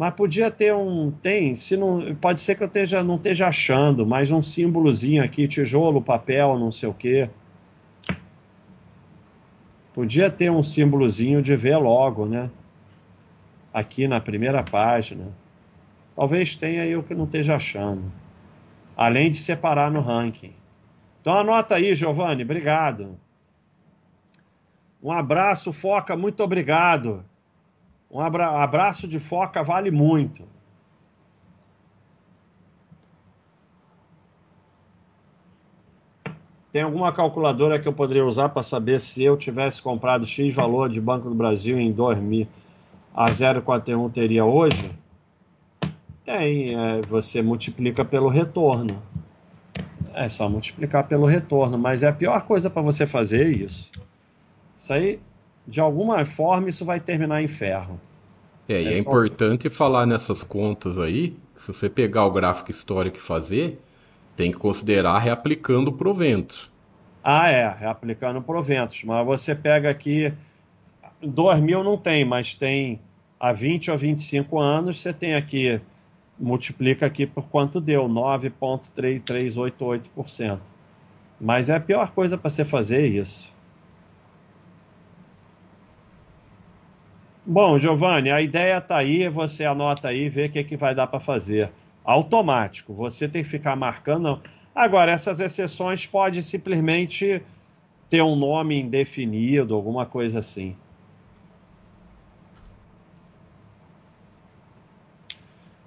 Mas podia ter um. Tem, se não. Pode ser que eu esteja, não esteja achando, mas um símbolozinho aqui, tijolo, papel, não sei o quê. Podia ter um símbolozinho de ver logo, né? Aqui na primeira página. Talvez tenha eu que não esteja achando. Além de separar no ranking. Então anota aí, Giovanni, obrigado. Um abraço, Foca, muito obrigado. Um abra abraço de Foca vale muito. Tem alguma calculadora que eu poderia usar para saber se eu tivesse comprado X valor de Banco do Brasil em 2000 a 0,41 teria hoje? Tem, é, você multiplica pelo retorno. É só multiplicar pelo retorno, mas é a pior coisa para você fazer isso. Isso aí, de alguma forma, isso vai terminar em ferro. É, e é, é importante falar nessas contas aí, se você pegar o gráfico histórico e fazer, tem que considerar reaplicando proventos. Ah, é, reaplicando proventos. Mas você pega aqui, 2000 não tem, mas tem há 20 ou 25 anos, você tem aqui multiplica aqui por quanto deu, 9,3388%. Mas é a pior coisa para você fazer isso. Bom, Giovanni, a ideia está aí, você anota aí, vê o que, que vai dar para fazer. Automático, você tem que ficar marcando. Agora, essas exceções pode simplesmente ter um nome indefinido, alguma coisa assim.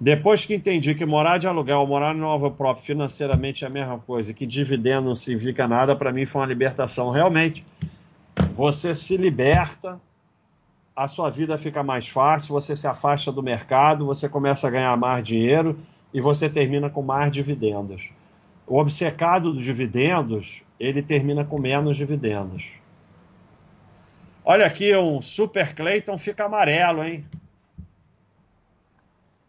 Depois que entendi que morar de aluguel morar no imóvel próprio financeiramente é a mesma coisa, que dividendo não significa nada, para mim foi uma libertação. Realmente, você se liberta, a sua vida fica mais fácil, você se afasta do mercado, você começa a ganhar mais dinheiro e você termina com mais dividendos. O obcecado dos dividendos, ele termina com menos dividendos. Olha aqui, um Super Clayton fica amarelo, hein?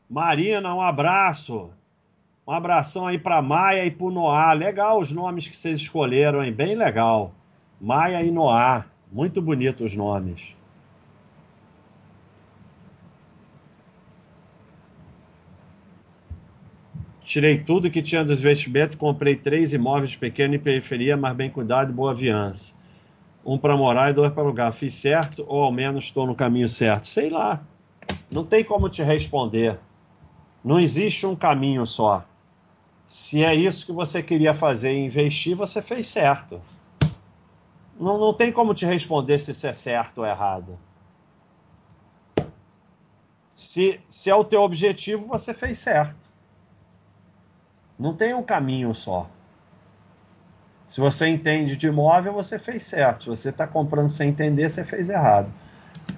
Marina, um abraço. Um abração aí para Maia e para Noá. Legal os nomes que vocês escolheram, hein? Bem legal. Maia e Noá. Muito bonitos os nomes. Tirei tudo que tinha dos investimentos, comprei três imóveis pequenos em periferia, mas bem cuidado e boa viança. Um para morar e dois para alugar. Fiz certo ou ao menos estou no caminho certo? Sei lá. Não tem como te responder. Não existe um caminho só. Se é isso que você queria fazer e investir, você fez certo. Não, não tem como te responder se isso é certo ou errado. Se, se é o teu objetivo, você fez certo. Não tem um caminho só. Se você entende de imóvel, você fez certo. Se você está comprando sem entender, você fez errado.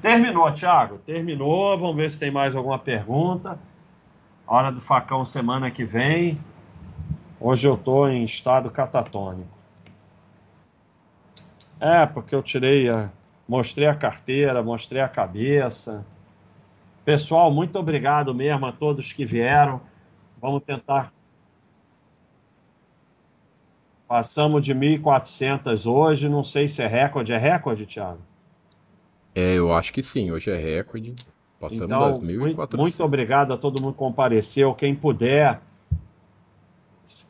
Terminou, Thiago? Terminou. Vamos ver se tem mais alguma pergunta. Hora do facão semana que vem. Hoje eu estou em estado catatônico. É, porque eu tirei a... Mostrei a carteira, mostrei a cabeça. Pessoal, muito obrigado mesmo a todos que vieram. Vamos tentar Passamos de 1.400 hoje, não sei se é recorde. É recorde, Thiago? É, eu acho que sim, hoje é recorde. Passamos então, das 1.400. Muito obrigado a todo mundo que compareceu. Quem puder,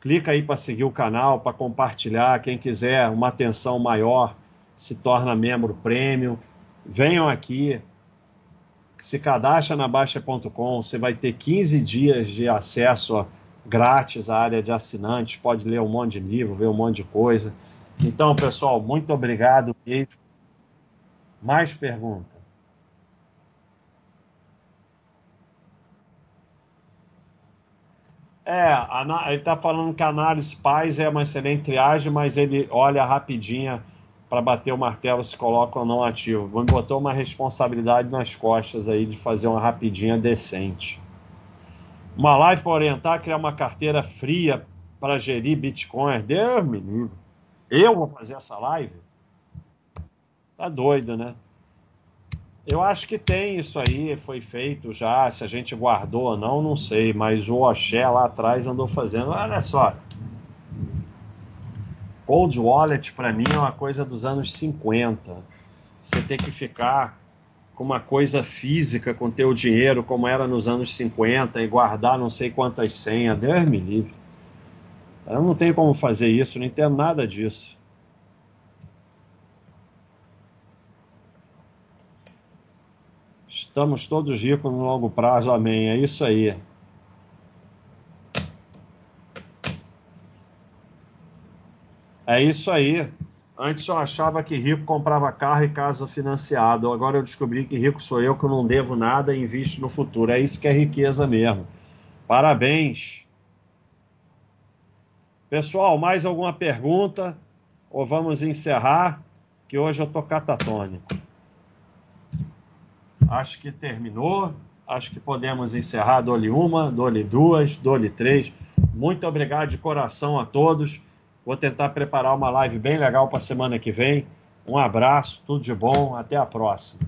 clica aí para seguir o canal, para compartilhar. Quem quiser uma atenção maior, se torna membro prêmio. Venham aqui, se cadastra na Baixa.com, você vai ter 15 dias de acesso a grátis a área de assinantes, pode ler um monte de livro, ver um monte de coisa. Então, pessoal, muito obrigado mesmo. Mais pergunta? É, ele está falando que a análise paz é uma excelente triagem, mas ele olha rapidinha para bater o martelo se coloca ou não ativo. Me botou uma responsabilidade nas costas aí de fazer uma rapidinha decente. Uma live para orientar, criar uma carteira fria para gerir Bitcoin. Deus me livre. Eu vou fazer essa live? Tá doido, né? Eu acho que tem isso aí, foi feito já. Se a gente guardou ou não, não sei. Mas o Oxé lá atrás andou fazendo. Olha só. Cold Wallet para mim é uma coisa dos anos 50. Você tem que ficar com uma coisa física com teu dinheiro, como era nos anos 50, e guardar não sei quantas senhas. Deus me livre. Eu não tenho como fazer isso, não entendo nada disso. Estamos todos ricos no longo prazo, amém. É isso aí. É isso aí. Antes eu achava que rico comprava carro e casa financiado. Agora eu descobri que rico sou eu que não devo nada e invisto no futuro. É isso que é riqueza mesmo. Parabéns. Pessoal, mais alguma pergunta? Ou vamos encerrar? Que hoje eu tô catatônico. Acho que terminou. Acho que podemos encerrar. Dole uma, dole duas, dole três. Muito obrigado de coração a todos. Vou tentar preparar uma live bem legal para a semana que vem. Um abraço, tudo de bom, até a próxima.